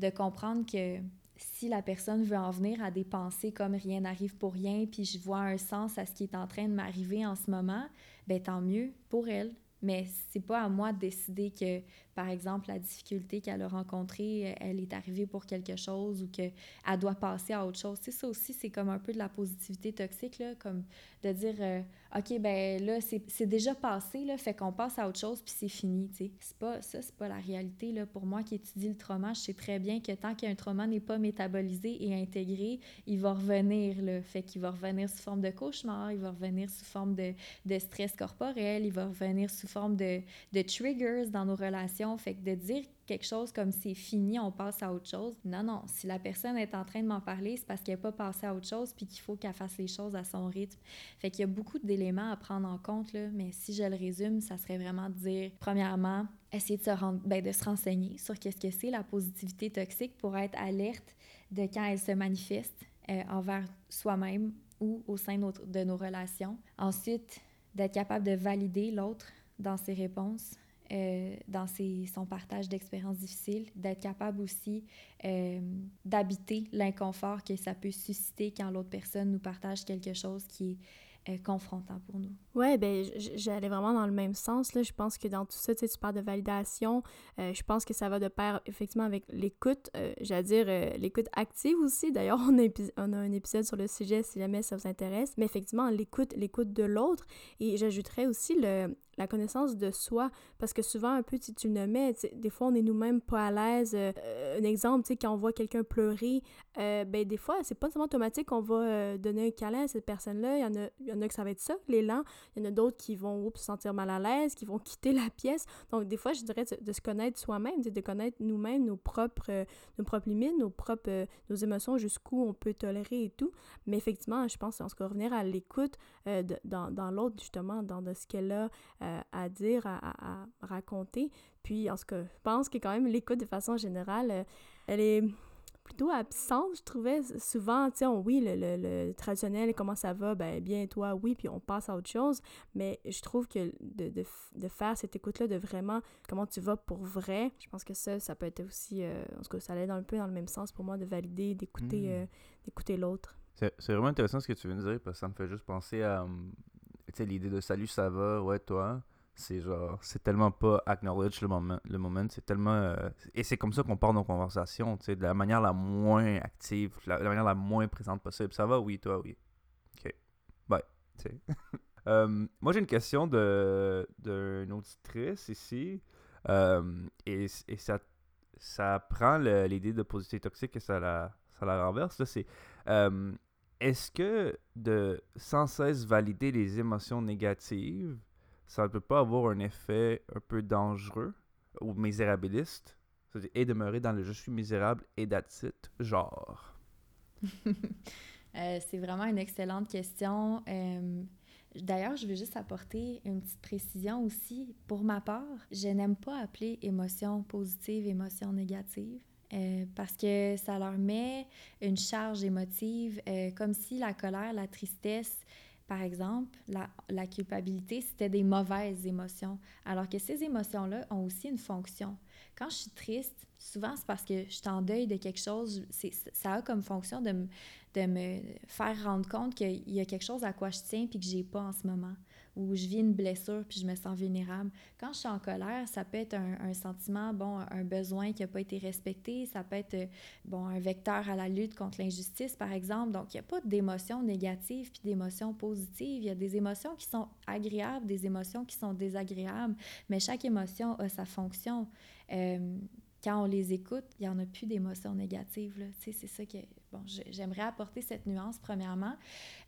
de comprendre que si la personne veut en venir à des pensées comme rien n'arrive pour rien, puis je vois un sens à ce qui est en train de m'arriver en ce moment, ben tant mieux pour elle. Mais c'est pas à moi de décider que, par exemple, la difficulté qu'elle a rencontrée, elle est arrivée pour quelque chose ou qu'elle doit passer à autre chose. Tu ça aussi, c'est comme un peu de la positivité toxique, là, comme de dire euh, OK, ben là, c'est déjà passé, là, fait qu'on passe à autre chose, puis c'est fini, tu sais. Pas, ça, c'est pas la réalité, là. Pour moi qui étudie le trauma, je sais très bien que tant qu'un trauma n'est pas métabolisé et intégré, il va revenir, là. Fait qu'il va revenir sous forme de cauchemar, il va revenir sous forme de, de stress corporel, il va revenir sous forme de, de triggers dans nos relations. Fait que de dire quelque chose comme c'est fini, on passe à autre chose. Non, non. Si la personne est en train de m'en parler, c'est parce qu'elle n'est pas passée à autre chose puis qu'il faut qu'elle fasse les choses à son rythme. Fait qu'il y a beaucoup d'éléments à prendre en compte, là, mais si je le résume, ça serait vraiment de dire, premièrement, essayer de se, ben, de se renseigner sur qu'est-ce que c'est la positivité toxique pour être alerte de quand elle se manifeste euh, envers soi-même ou au sein de nos relations. Ensuite, d'être capable de valider l'autre dans ses réponses, euh, dans son partage d'expériences difficiles, d'être capable aussi euh, d'habiter l'inconfort que ça peut susciter quand l'autre personne nous partage quelque chose qui est euh, confrontant pour nous. Ouais, ben j'allais vraiment dans le même sens. Là. Je pense que dans tout ça, tu, parles de validation. Je pense que ça va de pair effectivement avec l'écoute, j'allais dire l'écoute active aussi. D'ailleurs, on, on a un épisode sur le sujet si jamais ça vous intéresse. Mais effectivement, l'écoute, l'écoute de l'autre. Et j'ajouterais aussi le, la connaissance de soi, parce que souvent, un peu, tu, tu le mets, des fois, on est nous-mêmes pas à l'aise. un exemple, tu sais, quand on voit quelqu'un pleurer, ben des fois, c'est pas seulement automatique qu'on va donner un câlin à cette personne-là. Il y en a il y en a que ça va être ça, l'élan. Il y en a d'autres qui vont se sentir mal à l'aise, qui vont quitter la pièce. Donc, des fois, je dirais de, se connaître soi-même, de connaître nous-mêmes, nos propres, euh, nos propres limites, nos propres, euh, nos émotions, jusqu'où on peut tolérer et tout. Mais effectivement, je pense qu'on se revenir à l'écoute euh, dans, dans l'autre, justement, dans de ce qu'elle a à dire, à, à, raconter. Puis, en ce que je pense que quand même, l'écoute, de façon générale, elle est plutôt absente, je trouvais. Souvent, tu sais, oui, le, le, le, traditionnel, comment ça va, ben bien, toi, oui, puis on passe à autre chose. Mais je trouve que de, de, de faire cette écoute-là, de vraiment comment tu vas pour vrai, je pense que ça, ça peut être aussi, euh, en tout cas, ça allait un peu dans le même sens pour moi, de valider, d'écouter, hmm. euh, d'écouter l'autre. C'est vraiment intéressant ce que tu viens de dire parce que ça me fait juste penser à l'idée de salut, ça va, ouais, toi. C'est genre, c'est tellement pas acknowledge le moment, le moment c'est tellement. Euh, et c'est comme ça qu'on part nos conversations, tu sais, de la manière la moins active, la, la, manière la moins présente possible. Ça va, oui, toi, oui. Ok. Bye. Euh, moi, j'ai une question d'une de, auditrice ici. Euh, et, et ça, ça prend l'idée de positivité toxique et ça la, ça la renverse. C'est est-ce que de sans cesse valider les émotions négatives, ça ne peut pas avoir un effet un peu dangereux ou misérabiliste et demeurer dans le je suis misérable et that's it, genre C'est vraiment une excellente question. D'ailleurs, je veux juste apporter une petite précision aussi. Pour ma part, je n'aime pas appeler émotion positive, émotion négative. Euh, parce que ça leur met une charge émotive, euh, comme si la colère, la tristesse, par exemple, la, culpabilité, c'était des mauvaises émotions, alors que ces émotions-là ont aussi une fonction. Quand je suis triste, souvent c'est parce que je suis en deuil de quelque chose, ça a comme fonction de, de me faire rendre compte qu'il y a quelque chose à quoi je tiens puis que j'ai pas en ce moment ou je vis une blessure puis je me sens vulnérable. Quand je suis en colère, ça peut être un, sentiment, bon, un besoin qui n'a pas été respecté, ça peut être, bon, un vecteur à la lutte contre l'injustice, par exemple. Donc, il n'y a pas d'émotions négatives puis d'émotions positives. Il y a des émotions qui sont agréables, des émotions qui sont désagréables, mais chaque émotion a sa fonction. Euh, quand on les écoute, il n'y en a plus d'émotions négatives. C'est ça que bon, j'aimerais apporter cette nuance, premièrement.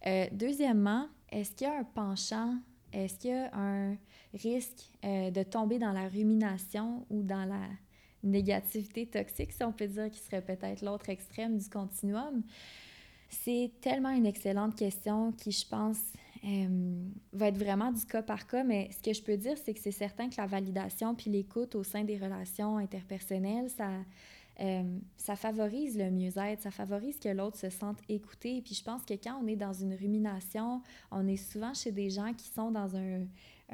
Euh, deuxièmement, est-ce qu'il y a un penchant, est-ce qu'il y a un risque euh, de tomber dans la rumination ou dans la négativité toxique, si on peut dire, qui serait peut-être l'autre extrême du continuum? C'est tellement une excellente question qui, je pense, euh, va être vraiment du cas par cas, mais ce que je peux dire, c'est que c'est certain que la validation puis l'écoute au sein des relations interpersonnelles, ça, euh, ça favorise le mieux-être, ça favorise que l'autre se sente écouté. Puis je pense que quand on est dans une rumination, on est souvent chez des gens qui sont dans un,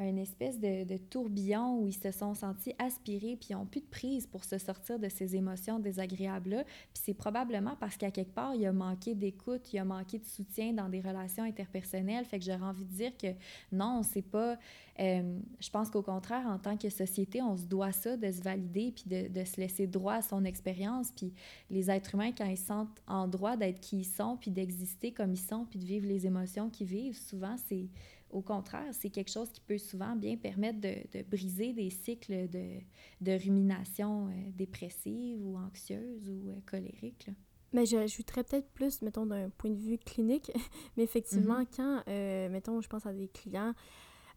une espèce de, tourbillon où ils se sont sentis aspirés puis ils n'ont plus de prise pour se sortir de ces émotions désagréables-là. Puis c'est probablement parce qu'à quelque part, il y a manqué d'écoute, il y a manqué de soutien dans des relations interpersonnelles. Fait que j'aurais envie de dire que non, c'est pas... Euh, je pense qu'au contraire, en tant que société, on se doit ça, de se valider puis de, de se laisser droit à son expérience. Puis les êtres humains, quand ils sentent en droit d'être qui ils sont puis d'exister comme ils sont puis de vivre les émotions qu'ils vivent, souvent, c'est au contraire, c'est quelque chose qui peut souvent bien permettre de, de briser des cycles de, de rumination euh, dépressive ou anxieuse ou euh, colérique. Mais j'ajouterais peut-être plus, mettons, d'un point de vue clinique. Mais effectivement, mm-hmm. quand, euh, mettons, je pense à des clients,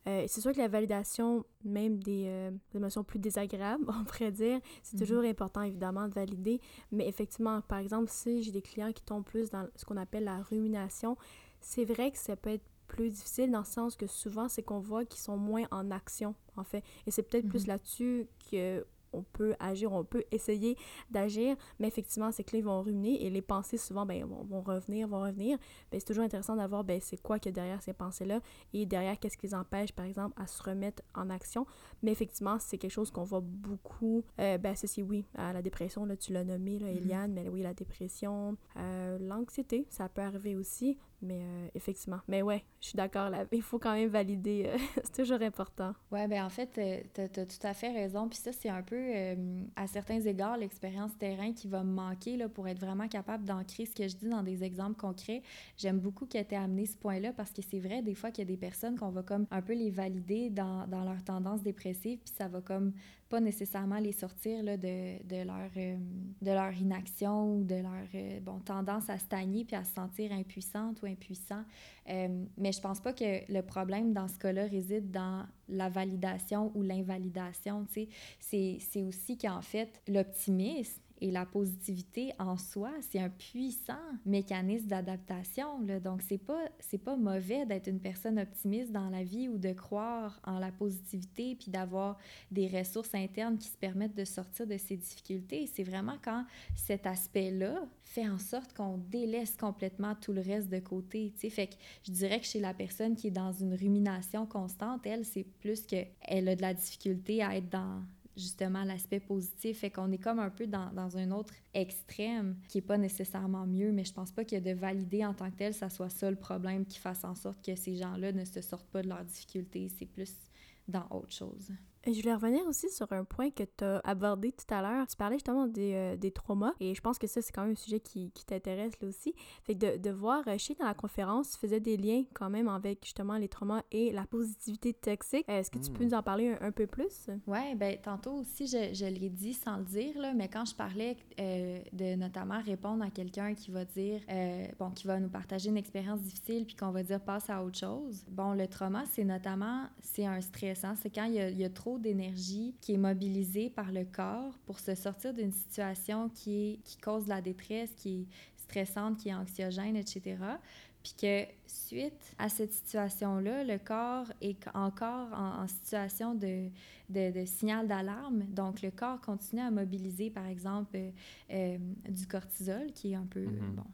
c'est sûr que la validation, même des, émotions plus désagréables, on pourrait dire, c'est mm-hmm. toujours important, évidemment, de valider. Mais effectivement, par exemple, si j'ai des clients qui tombent plus dans ce qu'on appelle la rumination, c'est vrai que ça peut être plus difficile dans le sens que souvent, c'est qu'on voit qu'ils sont moins en action, en fait. Et c'est peut-être plus mhm. là-dessus que on peut agir, on peut essayer d'agir, mais effectivement, là, ils vont ruminer et les pensées, souvent, ben, vont, revenir, vont revenir. Ben, c'est toujours intéressant d'avoir, ben, c'est quoi qu'il y a derrière ces pensées-là et derrière, qu'est-ce qui les empêche, par exemple, à se remettre en action. Mais effectivement, c'est quelque chose qu'on voit beaucoup, euh, ben, ceci, oui, à la dépression, là, tu l'as nommé, là, mhm. Eliane, mais oui, la dépression, euh, l'anxiété, ça peut arriver aussi. Mais euh, effectivement. Mais ouais, je suis d'accord. Là, il faut quand même valider. Euh, c'est toujours important. Ouais, ben en fait, euh, tu as, tout à fait raison. Puis ça, c'est un peu, à certains égards, l'expérience terrain qui va me manquer là, pour être vraiment capable d'ancrer ce que je dis dans des exemples concrets. J'aime beaucoup que tu aies amené ce point-là parce que c'est vrai, des fois, qu'il y a des personnes qu'on va comme un peu les valider dans, dans leur tendance dépressive, puis ça va comme pas nécessairement les sortir là, de, de, leur, euh, de leur inaction ou de leur euh, bon, tendance à stagner puis à se sentir impuissante ou impuissant. Euh, mais je pense pas que le problème dans ce cas-là réside dans la validation ou l'invalidation. C'est aussi qu'en fait, l'optimisme et la positivité en soi, c'est un puissant mécanisme d'adaptation. Donc, c'est pas, pas mauvais d'être une personne optimiste dans la vie ou de croire en la positivité puis d'avoir des ressources internes qui se permettent de sortir de ces difficultés. C'est vraiment quand cet aspect-là fait en sorte qu'on délaisse complètement tout le reste de côté. sais. Fait que je dirais que chez la personne qui est dans une rumination constante, elle, c'est plus qu'elle a de la difficulté à être dans justement l'aspect positif. Fait qu'on est comme un peu dans, un autre extrême qui est pas nécessairement mieux, mais je pense pas que de valider en tant que tel, ça soit ça le problème qui fasse en sorte que ces gens-là ne se sortent pas de leurs difficultés. C'est plus dans autre chose. Je voulais revenir aussi sur un point que tu as abordé tout à l'heure. Tu parlais justement des, euh, des, traumas et je pense que ça, c'est quand même un sujet qui, qui t'intéresse là aussi. Fait que de, de voir, euh, chez dans la conférence, tu faisais des liens quand même avec justement les traumas et la positivité toxique. Est-ce que tu peux hmm. nous en parler un, peu plus? Oui, ben tantôt aussi, je, je l'ai dit sans le dire, là, mais quand je parlais euh, de notamment répondre à quelqu'un qui va dire, bon, qui va nous partager une expérience difficile puis qu'on va dire passe à autre chose. Bon, le trauma, c'est notamment, c'est un stress. Hein? C'est quand il y, a, il y a trop d'énergie qui est mobilisée par le corps pour se sortir d'une situation qui, est, qui cause la détresse, qui est stressante, qui est anxiogène, etc. Puis que suite à cette situation-là, le corps est encore en, situation de, de, de signal d'alarme. Donc, le corps continue à mobiliser, par exemple, euh, euh, du cortisol, qui est un peu, mm-hmm. bon,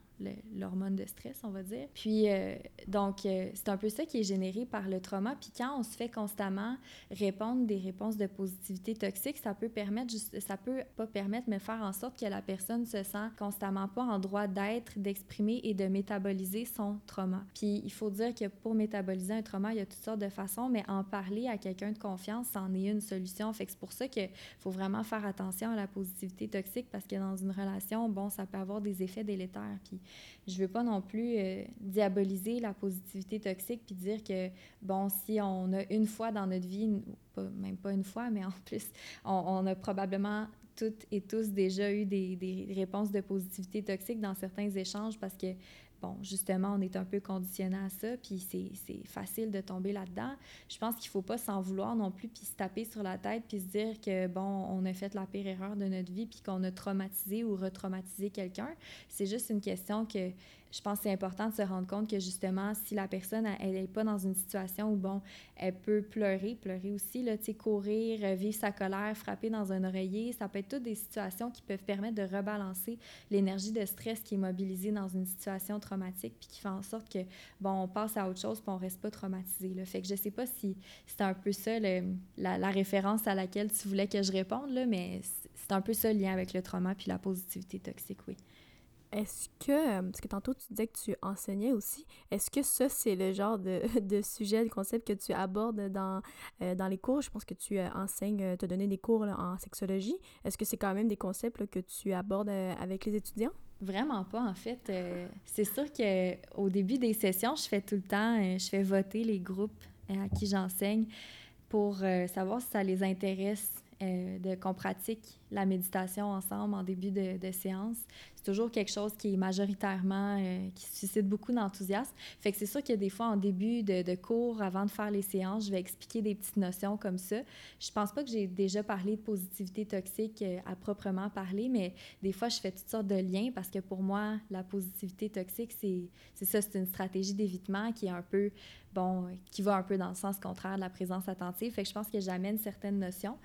l'hormone de stress, on va dire. Puis, euh, donc, euh, c'est un peu ça qui est généré par le trauma. Puis, quand on se fait constamment répondre des réponses de positivité toxique, ça peut permettre, ça peut pas permettre, mais faire en sorte que la personne se sent constamment pas en droit d'être, d'exprimer et de métaboliser son trauma. Puis, il faut dire que pour métaboliser un trauma, il y a toutes sortes de façons, mais en parler à quelqu'un de confiance, c'en est une solution. Fait que c'est pour ça qu'il faut vraiment faire attention à la positivité toxique parce que dans une relation, bon, ça peut avoir des effets délétères. Puis, je veux pas non plus euh, diaboliser la positivité toxique puis dire que, bon, si on a une fois dans notre vie, même pas une fois, mais en plus, on, a probablement toutes et tous déjà eu des, des, réponses de positivité toxique dans certains échanges parce que bon, justement, on est un peu conditionné à ça, puis c'est facile de tomber là-dedans. Je pense qu'il faut pas s'en vouloir non plus, puis se taper sur la tête, puis se dire que, bon, on a fait la pire erreur de notre vie, puis qu'on a traumatisé ou retraumatisé quelqu'un. C'est juste une question que je pense c'est important de se rendre compte que justement, si la personne, elle n'est pas dans une situation où, bon, elle peut pleurer, pleurer aussi, là, tu sais, courir, vivre sa colère, frapper dans un oreiller, ça peut être toutes des situations qui peuvent permettre de rebalancer l'énergie de stress qui est mobilisée dans une situation traumatique, puis qui fait en sorte que, bon, on passe à autre chose, puis on reste pas traumatisé, là. Fait que je sais pas si c'est un peu ça, le, la, la, référence à laquelle tu voulais que je réponde, là, mais c'est un peu ça le lien avec le trauma puis la positivité toxique, oui. Est-ce que, euh, parce que tantôt tu disais que tu enseignais aussi, est-ce que ça c'est le genre de, de, sujet, de concept que tu abordes dans, euh, dans les cours? Je pense que tu euh, enseignes, tu as donné des cours en sexologie. Est-ce que c'est quand même des concepts que tu abordes avec les étudiants? Vraiment pas, en fait. c'est sûr qu'au début des sessions, je fais tout le temps, je fais voter les groupes à qui j'enseigne pour savoir si ça les intéresse de qu'on pratique la méditation ensemble en début de, séance toujours quelque chose qui est majoritairement, euh, qui suscite beaucoup d'enthousiasme. Fait que c'est sûr a des fois, en début de, cours, avant de faire les séances, je vais expliquer des petites notions comme ça. Je pense pas que j'ai déjà parlé de positivité toxique euh, à proprement parler, mais des fois, je fais toutes sortes de liens parce que pour moi, la positivité toxique, c'est ça, c'est une stratégie d'évitement qui est un peu, bon, qui va un peu dans le sens contraire de la présence attentive. Fait que je pense que j'amène certaines notions.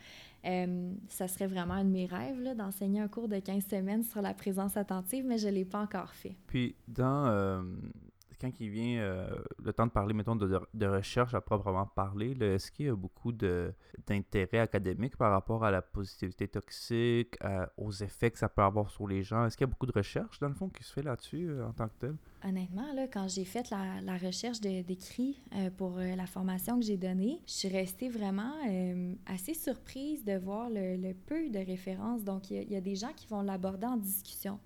Euh, ça serait vraiment un de mes rêves d'enseigner un cours de 15 semaines sur la présence attentive, mais je ne l'ai pas encore fait. Puis, dans, euh, quand il vient euh, le temps de parler, mettons, de, de recherche à proprement parler, est-ce qu'il y a beaucoup d'intérêt académique par rapport à la positivité toxique, aux effets que ça peut avoir sur les gens? Est-ce qu'il y a beaucoup de recherche, dans le fond, qui se fait là-dessus euh, en tant que tel? Honnêtement, là, quand j'ai fait la, la recherche d'écrit euh, pour la formation que j'ai donnée, je suis restée vraiment assez surprise de voir le, le, peu de références. Donc, il y, y, a des gens qui vont l'aborder en discussion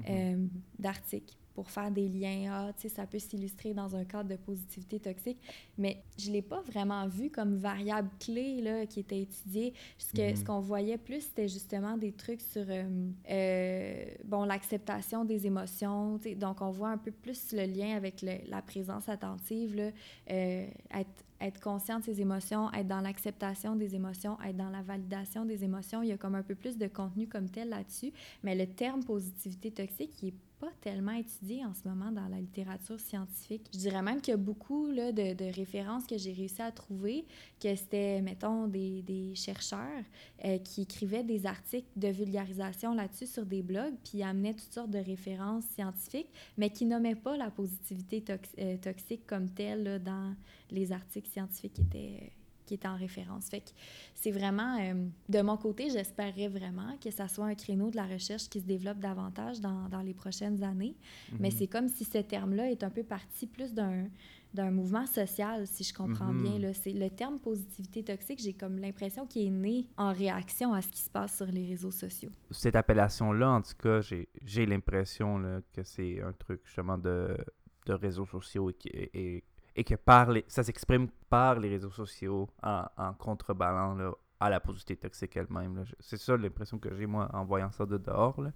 mm-hmm. d'articles pour faire des liens. Ah, tu sais, ça peut s'illustrer dans un cadre de positivité toxique, mais je ne l'ai pas vraiment vu comme variable clé là, qui était étudiée. Ce mhm. qu'on voyait plus, c'était justement des trucs sur euh, euh, bon, l'acceptation des émotions. Donc, on voit un peu plus le lien avec la présence attentive, là, euh, être être conscient de ses émotions, être dans l'acceptation des émotions, être dans la validation des émotions. Il y a comme un peu plus de contenu comme tel là-dessus. Mais le terme positivité toxique, il est pas tellement étudié en ce moment dans la littérature scientifique. Je dirais même qu'il y a beaucoup là, de, de, références que j'ai réussi à trouver, que c'était, mettons, des, des chercheurs euh, qui écrivaient des articles de vulgarisation là-dessus sur des blogs, puis amenaient toutes sortes de références scientifiques, mais qui nommaient pas la positivité euh, toxique comme telle là, dans les articles scientifiques qui étaient qui était en référence. Fait que c'est vraiment, euh, de mon côté, j'espérais vraiment que ça soit un créneau de la recherche qui se développe davantage dans, dans les prochaines années. Mais Mhm. c'est comme si ce terme-là est un peu parti plus d'un d'un mouvement social, si je comprends Mhm. bien. Là. C'est le terme positivité toxique, j'ai comme l'impression qu'il est né en réaction à ce qui se passe sur les réseaux sociaux. Cette appellation-là, en tout cas, j'ai l'impression que c'est un truc justement de, de réseaux sociaux et, qui- et, et que par les, ça s'exprime par les réseaux sociaux en, en contreballant là, à la positivité toxique elle-même. C'est ça l'impression que j'ai, moi, en voyant ça de dehors. Là.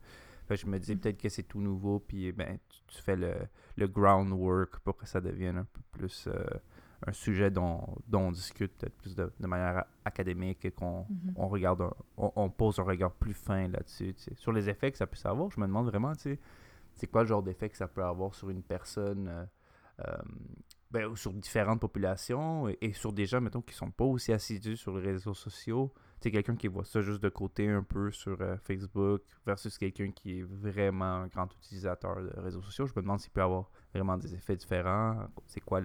Fait que je me dis peut-être que c'est tout nouveau, puis ben, tu, tu fais le, le groundwork pour que ça devienne un peu plus euh, un sujet dont, dont on discute peut-être plus de, de manière académique et qu'on Mhm. on regarde, un- on, on pose un regard plus fin là-dessus. Sur les effets que ça peut avoir, je me demande vraiment, tu sais, c'est quoi le genre d'effet que ça peut avoir sur une personne, euh, euh, ben, sur différentes populations et, sur des gens, mettons, qui sont pas aussi assidus sur les réseaux sociaux. Tu quelqu'un qui voit ça juste de côté un peu sur euh, Facebook versus quelqu'un qui est vraiment un grand utilisateur de réseaux sociaux. Je me demande s'il peut avoir vraiment des effets différents. C'est quoi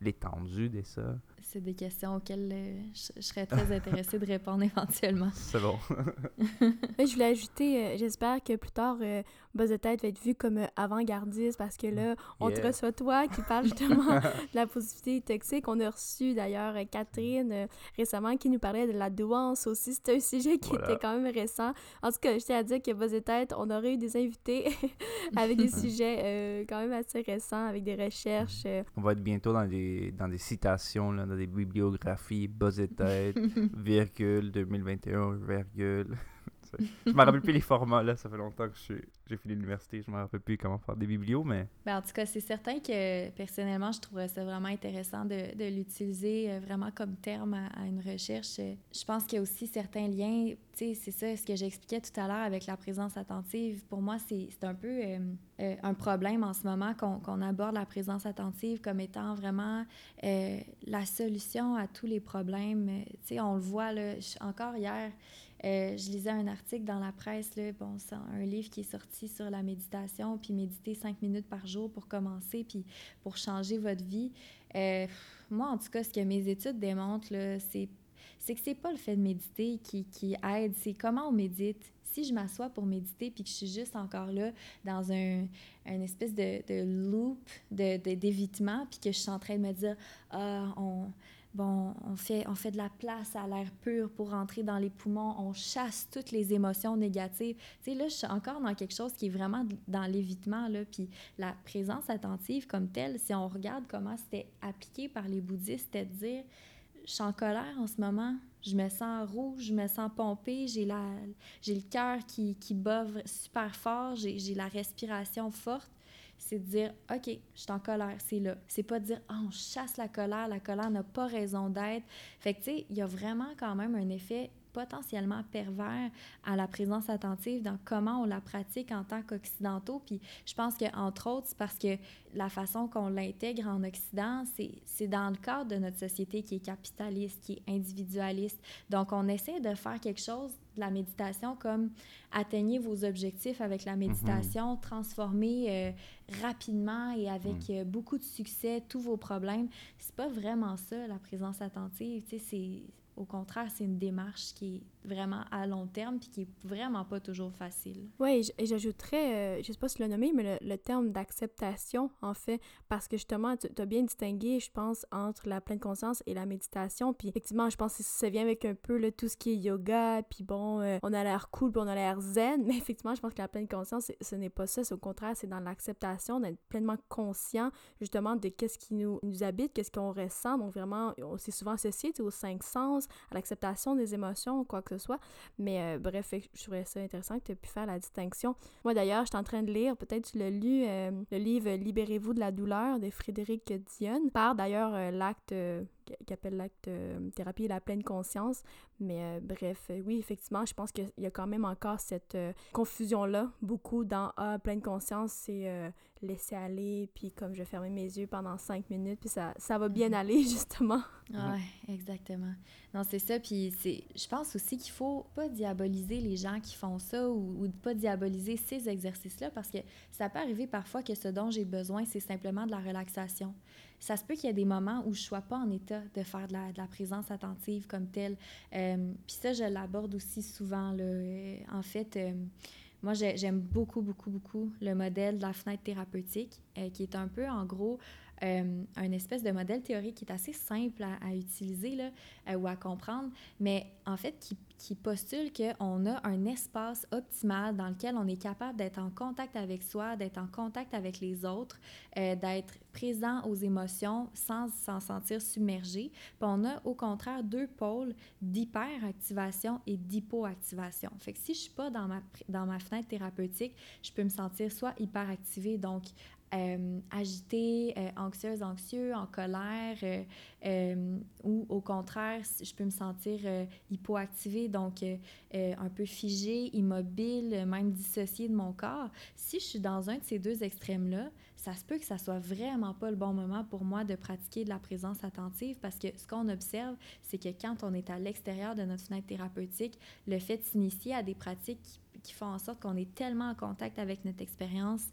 l'étendue de ça? C'est des questions auxquelles euh, je, je serais très intéressée de répondre éventuellement. C'est bon. Mais je voulais ajouter, euh, j'espère que plus tard, euh, Buzz de tête va être vu comme euh, avant-gardiste parce que là, on te reçoit toi qui parle justement de la positivité toxique. On a reçu d'ailleurs Catherine euh, récemment qui nous parlait de la douance aussi. C'était un sujet qui Voilà. était quand même récent. En tout cas, je tiens à dire que Buzz de tête, on aurait eu des invités avec des sujets euh, quand même assez récents, avec des recherches. euh, On va être bientôt dans des, dans des citations, là, dans des bibliographies, buzz et tête, virgule, 2021, virgule. Je me rappelle plus les formats, là. Ça fait longtemps que j'ai fini l'université. Je me rappelle plus comment faire des biblios, mais Ben, en tout cas, c'est certain que personnellement, je trouverais ça vraiment intéressant de, de l'utiliser euh, vraiment comme terme à, une recherche. Je pense qu'il y a aussi certains liens, tu sais, c'est ça, ce que j'expliquais tout à l'heure avec la présence attentive. Pour moi, c'est un peu euh, euh, un problème en ce moment qu'on qu'on aborde la présence attentive comme étant vraiment la solution à tous les problèmes. Tu sais, on le voit, là, encore hier, euh, je lisais un article dans la presse, là, bon, c'est un livre qui est sorti sur la méditation, puis méditer cinq minutes par jour pour commencer, puis pour changer votre vie. Euh, moi, en tout cas, ce que mes études démontrent, c'est, c'est que c'est pas le fait de méditer qui, qui aide, c'est comment on médite. Si je m'assois pour méditer puis que je suis juste encore là dans un, un espèce de, de loop de, de- d'évitement puis que je suis en train de me dire ah on bon on fait on fait de la place à l'air pur pour rentrer dans les poumons. On chasse toutes les émotions négatives. Tu sais là je suis encore dans quelque chose qui est vraiment dans l'évitement là. Puis la présence attentive comme telle si on regarde comment c'était appliqué par les bouddhistes c'était de dire je suis en colère en ce moment. Je me sens rouge je me sens pompée. J'ai la j'ai le cœur qui, qui bat super fort, j'ai la respiration forte, c'est de dire OK, je suis en colère, c'est là. C'est pas de dire Ah, on chasse la colère, la colère n'a pas raison d'être. Fait que tu sais, il y a vraiment quand même un effet potentiellement pervers à la présence attentive dans comment on la pratique en tant qu'occidentaux. Puis je pense que entre autres, c'est parce que la façon qu'on l'intègre en Occident, c'est dans le cadre de notre société qui est capitaliste, qui est individualiste. Donc on essaie de faire quelque chose de la méditation comme atteignez vos objectifs avec la méditation, transformer euh, rapidement et avec euh, beaucoup de succès tous vos problèmes. C'est pas vraiment ça la présence attentive, tu sais, c'est au contraire, c'est une démarche qui est vraiment à long terme puis qui est vraiment pas toujours facile. Oui, et j'ajouterais, euh, je sais pas si tu l'as nommé, mais le, terme d'acceptation, en fait, parce que justement, tu as bien distingué, je pense, entre la pleine conscience et la méditation. Puis effectivement, je pense que ça vient avec un peu tout ce qui est yoga, puis bon, euh, on a l'air cool, puis on a l'air zen, mais effectivement, je pense que la pleine conscience, ce n'est pas ça, c'est au contraire, c'est dans l'acceptation, d'être pleinement conscient, justement, de qu'est-ce qui nous, habite, qu'est-ce qu'on ressent. Donc vraiment, on s'est souvent associé aux cinq sens, à l'acceptation des émotions, quoi que ce soit. Mais euh, bref, je trouvais ça intéressant que tu aies pu faire la distinction. Moi d'ailleurs, j'étais en train de lire, peut-être tu l'as lu, euh, le livre Libérez-vous de la douleur de Frédéric Dionne, par d'ailleurs euh, l'acte qui appelle l'acte euh, thérapie et la pleine conscience. Mais euh, bref, euh, oui, effectivement, je pense qu'il y a quand même encore cette confusion-là, beaucoup dans Ah, pleine conscience, c'est laisser aller, puis comme je fermer mes yeux pendant cinq minutes, puis ça, ça va bien aller, justement. Ouais, exactement. Non, c'est ça. Puis c'est, je pense aussi qu'il faut pas diaboliser les gens qui font ça ou, ou pas diaboliser ces exercices-là parce que ça peut arriver parfois que ce dont j'ai besoin, c'est simplement de la relaxation. Ça se peut qu'il y ait des moments où je sois pas en état de faire de la, de la présence attentive comme telle. Euh, puis ça, je l'aborde aussi souvent. Là. Euh, en fait, euh, moi, j'aime beaucoup, beaucoup, beaucoup le modèle de la fenêtre thérapeutique, qui est un peu, en gros, euh, un espèce de modèle théorique qui est assez simple à, utiliser là, euh, ou à comprendre, mais en fait qui, qui postule qu'on a un espace optimal dans lequel on est capable d'être en contact avec soi, d'être en contact avec les autres, euh, d'être présent aux émotions sans s'en sentir submergé. Puis on a au contraire deux pôles d'hyperactivation et d'hypoactivation. Fait que si je suis pas dans ma, dans ma fenêtre thérapeutique, je peux me sentir soit hyperactivée, donc euh, agitée, euh, anxieuse, anxieux, en colère, euh, euh, ou au contraire, je peux me sentir hypoactivée, donc un peu figée, immobile, même dissociée de mon corps. Si je suis dans un de ces deux extrêmes-là, ça se peut que ça soit vraiment pas le bon moment pour moi de pratiquer de la présence attentive parce que ce qu'on observe, c'est que quand on est à l'extérieur de notre fenêtre thérapeutique, le fait de s'initier à des pratiques qui font en sorte qu'on est tellement en contact avec notre expérience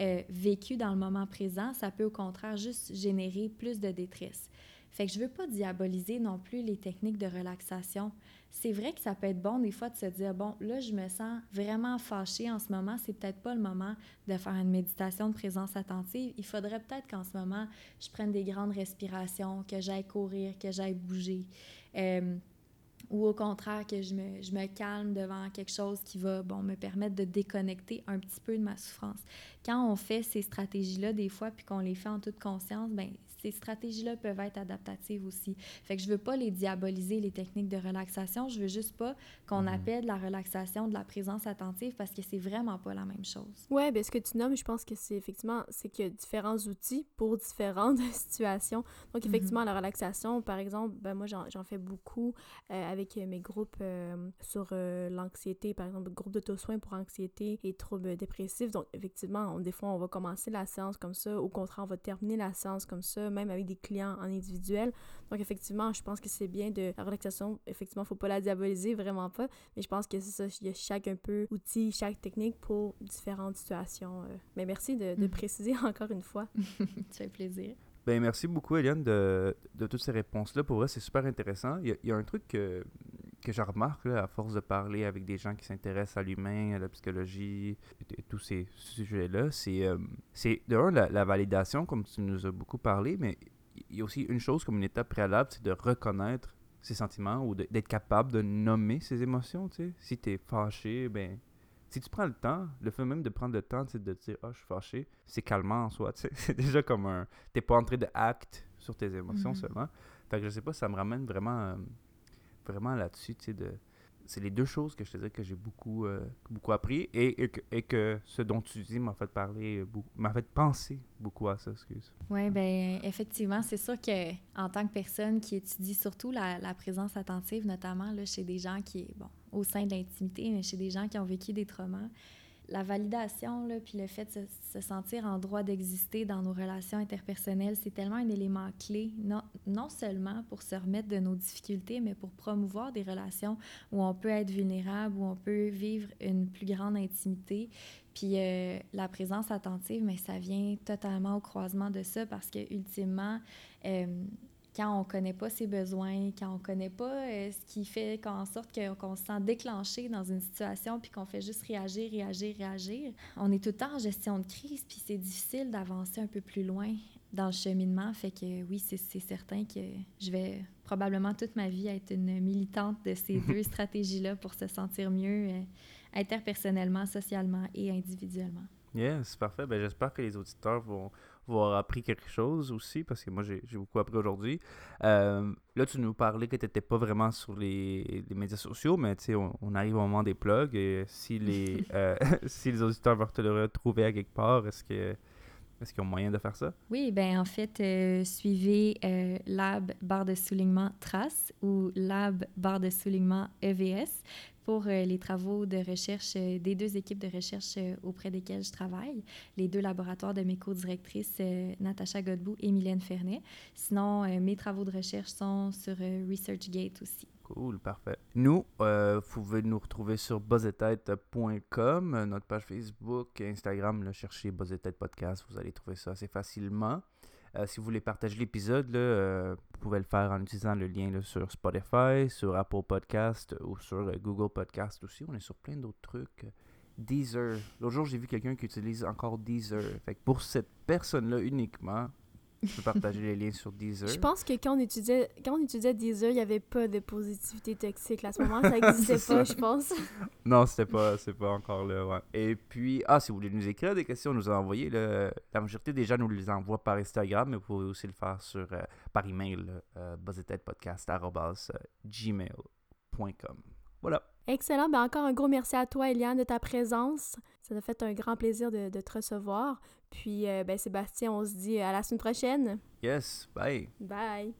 euh, vécu dans le moment présent, ça peut au contraire juste générer plus de détresse. Fait que je veux pas diaboliser non plus les techniques de relaxation. C'est vrai que ça peut être bon des fois de se dire bon, là je me sens vraiment fâchée en ce moment, c'est peut-être pas le moment de faire une méditation de présence attentive. Il faudrait peut-être qu'en ce moment, je prenne des grandes respirations, que j'aille courir, que j'aille bouger. Euh, ou au contraire que je me, je me, calme devant quelque chose qui va bon, me permettre de déconnecter un petit peu de ma souffrance. Quand on fait ces stratégies-là, des fois, puis qu'on les fait en toute conscience, ben ces stratégies-là peuvent être adaptatives aussi. Fait que je veux pas les diaboliser, les techniques de relaxation. Je veux juste pas qu'on mhm. appelle la relaxation de la présence attentive parce que c'est vraiment pas la même chose. Ouais, ben ce que tu nommes, je pense que c'est effectivement, c'est qu'il y a différents outils pour différentes situations. Donc, mhm. effectivement, la relaxation, par exemple, ben moi, j'en fais beaucoup euh, avec mes groupes euh, sur euh, l'anxiété, par exemple, groupe d'auto-soins pour anxiété et troubles dépressifs. Donc, effectivement, des fois, on va commencer la séance comme ça. Au contraire, on va terminer la séance comme ça même avec des clients en individuel. Donc, effectivement, je pense que c'est bien de la relaxation. Effectivement, faut pas la diaboliser, vraiment pas. Mais je pense que c'est ça, il y a chaque un peu outil, chaque technique pour différentes situations. Euh. Mais merci de, de mm. préciser encore une fois. ça fait plaisir. Ben, merci beaucoup, Eliane, de, de toutes ces réponses-là. Pour vrai, c'est super intéressant. Il y, a, il y, a, un truc que, que je remarque à force de parler avec des gens qui s'intéressent à l'humain, à la psychologie et, tous ces sujets-là. C'est, euh, c'est de un, la, validation, comme tu nous as beaucoup parlé, mais il y a aussi une chose comme une étape préalable, c'est de reconnaître ses sentiments ou d'être capable de nommer ses émotions. Tu sais. Si tu es fâché, ben si tu prends le temps, le fait même de prendre le temps de dire Ah, je suis fâché, c'est calmant en soi. C'est déjà comme un. T'es pas en train de acte sur tes émotions mm-hmm. seulement. Fait que je sais pas, ça me ramène vraiment, euh, vraiment là-dessus, tu sais, de. C'est les deux choses que je te dis que j'ai beaucoup, euh, beaucoup appris et, et, que, ce dont tu dis m'a fait parler, m'a fait penser beaucoup à ça, excuse. Oui, ben effectivement, c'est sûr que en tant que personne qui étudie surtout la, la présence attentive, notamment là, chez des gens qui, bon, au sein de l'intimité, mais chez des gens qui ont vécu des traumas. La validation, là, puis le fait de se, sentir en droit d'exister dans nos relations interpersonnelles, c'est tellement un élément clé, non, non seulement pour se remettre de nos difficultés, mais pour promouvoir des relations où on peut être vulnérable, où on peut vivre une plus grande intimité. Puis euh, la présence attentive, mais ça vient totalement au croisement de ça parce que ultimement, euh, quand on connaît pas ses besoins, quand on connaît pas euh, ce qui fait qu'en sorte qu'on se sent déclenché dans une situation puis qu'on fait juste réagir, réagir, réagir, on est tout le temps en gestion de crise puis c'est difficile d'avancer un peu plus loin dans le cheminement. Fait que oui, c'est certain que je vais probablement toute ma vie être une militante de ces deux stratégies-là pour se sentir mieux euh, interpersonnellement, socialement et individuellement. Yeah, c'est parfait. Ben, J'espère que les auditeurs vont, avoir appris quelque chose aussi, parce que moi, j'ai beaucoup appris aujourd'hui. Euh, là, tu nous parlais que tu n'étais pas vraiment sur les, les médias sociaux, mais tu sais, on, arrive au moment des plugs. Et si les, euh, si les auditeurs veulent te le retrouver à quelque part, est-ce que est-ce qu'ils ont moyen de faire ça? Oui, ben en fait, euh, suivez Lab barre de soulignement Trace ou Lab barre de soulignement EVS pour euh, les travaux de recherche euh, des deux équipes de recherche euh, auprès desquelles je travaille, les deux laboratoires de mes co-directrices, Natacha Godbout et Mylène Fernet. Sinon, mes travaux de recherche sont sur ResearchGate aussi. Cool, parfait. Nous, vous pouvez nous retrouver sur buzzetête.com, notre page Facebook, Instagram, le cherchez Buzzetête Podcast, vous allez trouver ça assez facilement. Euh, si vous voulez partager l'épisode, euh, vous pouvez le faire en utilisant le lien sur Spotify, sur Apple Podcast ou sur euh, Google Podcast aussi. On est sur plein d'autres trucs. Deezer. L'autre jour, j'ai vu quelqu'un qui utilise encore Deezer. Fait que pour cette personne-là uniquement, je peux partager les liens sur Deezer. Je pense que quand on étudiait, quand on étudiait Deezer, il n'y avait pas de positivité toxique. À ce moment, ça n'existait pas, ça. je pense. Non, c'était pas, c'est pas encore là, ouais. Et puis, ah, si vous voulez nous écrire des questions, nous envoyer, là, la majorité des gens nous les envoient par Instagram, mais vous pouvez aussi le faire sur, euh, par email, euh. Voilà. Excellent. Ben encore un gros merci à toi, Eliane, de ta présence. Ça nous fait un grand plaisir de, de te recevoir. Puis, euh, ben, Sébastien, on se dit à la semaine prochaine. Yes, bye. Bye.